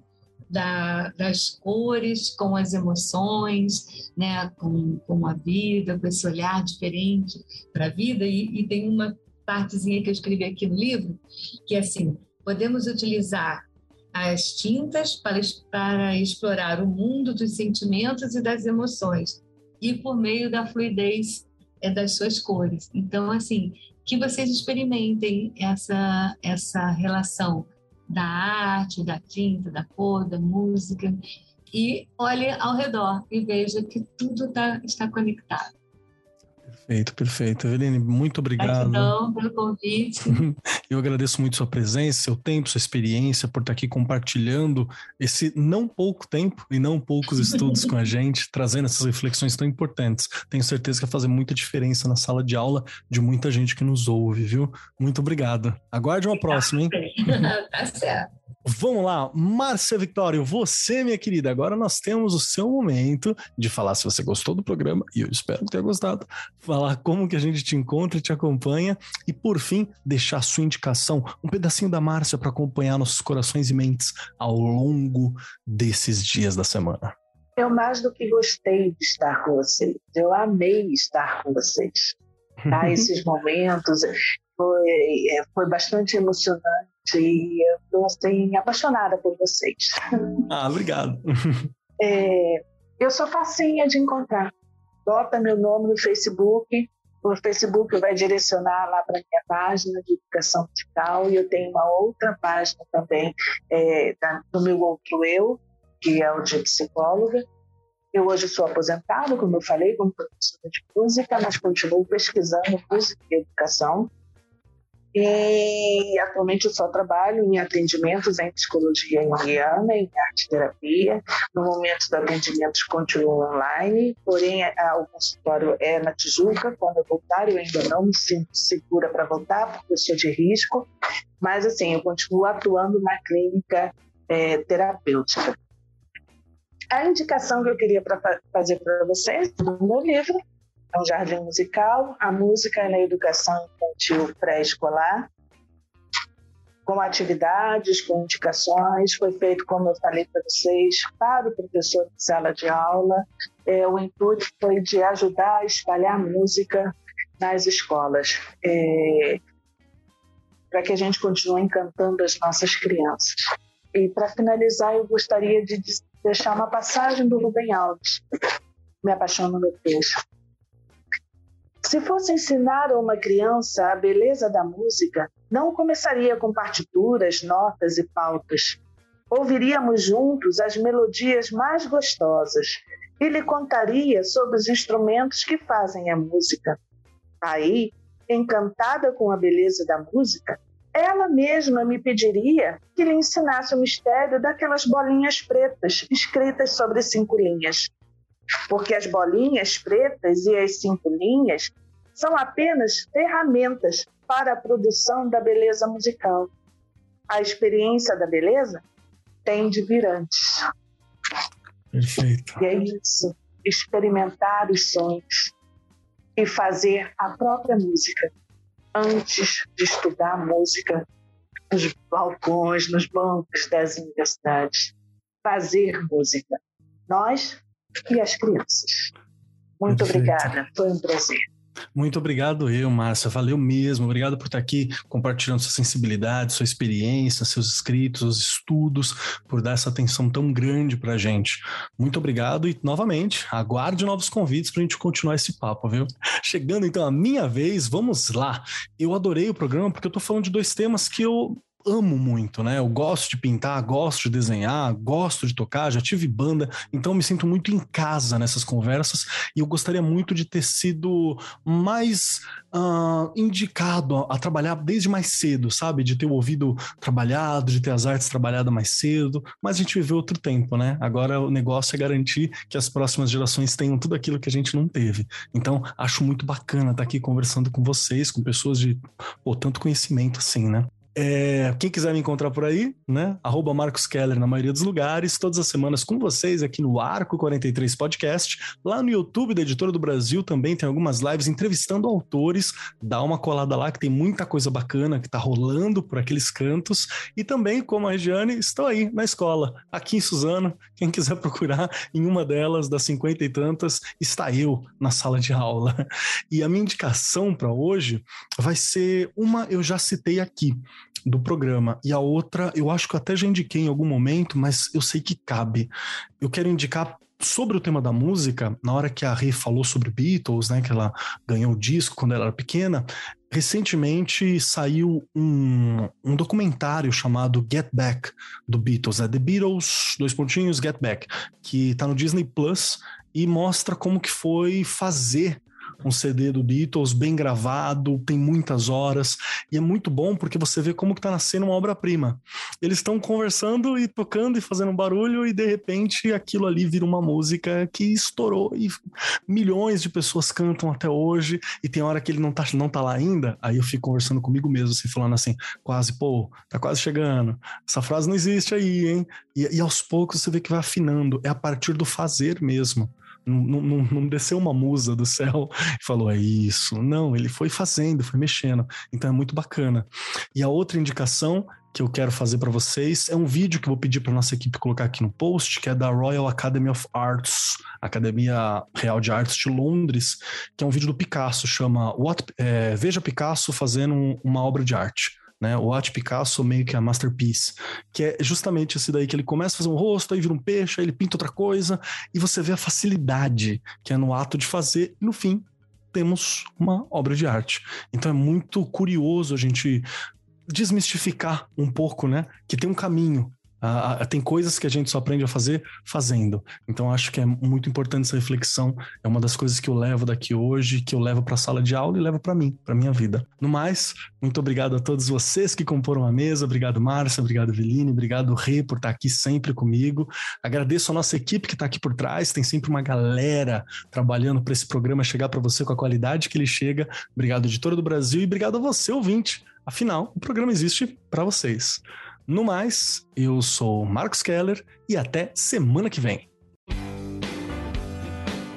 da, das cores com as emoções, né, com, com a vida, com esse olhar diferente para a vida. E, e tem uma partezinha que eu escrevi aqui no livro, que é assim: podemos utilizar as tintas para, para explorar o mundo dos sentimentos e das emoções, e por meio da fluidez é, das suas cores. Então, assim, que vocês experimentem essa, essa relação da arte, da tinta, da cor, da música, e olhe ao redor e veja que tudo tá, está conectado. Perfeito, perfeito. Eveline, muito obrigado. Gratidão pelo convite. <laughs> Eu agradeço muito sua presença, seu tempo, sua experiência, por estar aqui compartilhando esse não pouco tempo e não poucos estudos com a gente, <laughs> trazendo essas reflexões tão importantes. Tenho certeza que vai fazer muita diferença na sala de aula de muita gente que nos ouve, viu? Muito obrigado. Aguarde uma próxima, hein? tá <laughs> certo. Vamos lá, Márcia Victório, você, minha querida, agora nós temos o seu momento de falar se você gostou do programa, e eu espero que tenha gostado, falar como que a gente te encontra e te acompanha, e por fim, deixar a sua indicação, um pedacinho da Márcia para acompanhar nossos corações e mentes ao longo desses dias da semana. Eu mais do que gostei de estar com vocês, eu amei estar com vocês. Tá? <laughs> Esses momentos foi, é, foi bastante emocionante e eu estou assim, apaixonada por vocês. Ah, obrigado. É, eu sou facinha de encontrar. Bota meu nome no Facebook, o Facebook vai direcionar lá para minha página de educação musical e eu tenho uma outra página também é, da, do meu outro eu, que é o de psicóloga. Eu hoje sou aposentada, como eu falei, como professora de música, mas continuo pesquisando música e educação. E atualmente eu só trabalho em atendimentos em psicologia indiana, em arte terapia. No momento do atendimento continuo online, porém o consultório é na Tijuca. Quando eu voltar, eu ainda não me sinto segura para voltar, porque eu sou de risco. Mas assim, eu continuo atuando na clínica é, terapêutica. A indicação que eu queria pra, fazer para vocês do meu livro é um jardim musical, a música na educação infantil pré-escolar, com atividades, com indicações. Foi feito, como eu falei para vocês, para o professor de sala de aula. É, o intuito foi de ajudar a espalhar música nas escolas, é, para que a gente continue encantando as nossas crianças. E para finalizar, eu gostaria de deixar uma passagem do Rubem Alves. Me apaixono no texto. Se fosse ensinar a uma criança a beleza da música, não começaria com partituras, notas e pautas. Ouviríamos juntos as melodias mais gostosas e lhe contaria sobre os instrumentos que fazem a música. Aí, encantada com a beleza da música, ela mesma me pediria que lhe ensinasse o mistério daquelas bolinhas pretas escritas sobre cinco linhas porque as bolinhas pretas e as cinco linhas são apenas ferramentas para a produção da beleza musical. A experiência da beleza tem de vir antes. Perfeito. E é isso, experimentar os sons e fazer a própria música antes de estudar música nos balcões, nos bancos das universidades. Fazer música. Nós e as crianças. Muito Perfeito. obrigada, foi um prazer. Muito obrigado eu, Márcia. Valeu mesmo. Obrigado por estar aqui compartilhando sua sensibilidade, sua experiência, seus escritos, seus estudos, por dar essa atenção tão grande para a gente. Muito obrigado e, novamente, aguarde novos convites para a gente continuar esse papo, viu? <laughs> Chegando então a minha vez, vamos lá. Eu adorei o programa porque eu estou falando de dois temas que eu amo muito, né? Eu gosto de pintar, gosto de desenhar, gosto de tocar, já tive banda, então me sinto muito em casa nessas conversas e eu gostaria muito de ter sido mais uh, indicado a, a, trabalhar desde mais cedo, sabe? De ter o ouvido trabalhado, de ter as artes trabalhadas mais cedo, mas a gente viveu outro tempo, né? Agora o negócio é garantir que as próximas gerações tenham tudo aquilo que a gente não teve. Então, acho muito bacana estar aqui conversando com vocês, com pessoas de pô, tanto conhecimento assim, né? É, quem quiser me encontrar por aí, né? Arroba Marcos Keller na maioria dos lugares, todas as semanas com vocês aqui no Arco 43 Podcast. Lá no YouTube da Editora do Brasil também tem algumas lives entrevistando autores. Dá uma colada lá que tem muita coisa bacana que tá rolando por aqueles cantos. E também, como a Regiane, estou aí na escola, aqui em Suzano. Quem quiser procurar em uma delas, das cinquenta e tantas, está eu na sala de aula. E a minha indicação para hoje vai ser uma eu já citei aqui do programa. E a outra, eu acho que eu até já indiquei em algum momento, mas eu sei que cabe. Eu quero indicar sobre o tema da música, na hora que a Rê falou sobre Beatles, né, que ela ganhou o disco quando ela era pequena, recentemente saiu um, um documentário chamado Get Back do Beatles, é The Beatles, dois pontinhos, Get Back, que tá no Disney Plus e mostra como que foi fazer um CD do Beatles bem gravado, tem muitas horas, e é muito bom porque você vê como que tá nascendo uma obra-prima. Eles estão conversando e tocando e fazendo barulho, e de repente aquilo ali vira uma música que estourou e milhões de pessoas cantam até hoje, e tem hora que ele não tá, não tá lá ainda, aí eu fico conversando comigo mesmo, assim, falando assim, quase, pô, tá quase chegando. Essa frase não existe aí, hein? E, e aos poucos você vê que vai afinando, é a partir do fazer mesmo. Não, não, não, desceu uma musa do céu <laughs> e falou, é isso. Não, ele foi fazendo, foi mexendo. Então é muito bacana. E a outra indicação que eu quero fazer para vocês é um vídeo que eu vou pedir para nossa equipe colocar aqui no post, que é da Royal Academy of Arts, Academia Real de Artes de Londres, que é um vídeo do Picasso, chama What, é, Veja Picasso fazendo um, uma obra de arte né? O Art Picasso meio que a masterpiece, que é justamente esse daí que ele começa a fazer um rosto, aí vira um peixe, aí ele pinta outra coisa, e você vê a facilidade que é no ato de fazer, e no fim temos uma obra de arte. Então é muito curioso a gente desmistificar um pouco, né? Que tem um caminho Uh, tem coisas que a gente só aprende a fazer fazendo. Então acho que é muito importante essa reflexão. É uma das coisas que eu levo daqui hoje, que eu levo para a sala de aula e levo para mim, para minha vida. No mais, muito obrigado a todos vocês que comporam a mesa. Obrigado, Márcia. Obrigado, Veline. Obrigado, Rê, por estar aqui sempre comigo. Agradeço a nossa equipe que está aqui por trás. Tem sempre uma galera trabalhando para esse programa chegar para você com a qualidade que ele chega. Obrigado, editora do Brasil, e obrigado a você, ouvinte. Afinal, o programa existe para vocês. No mais, eu sou Marcos Keller e até semana que vem.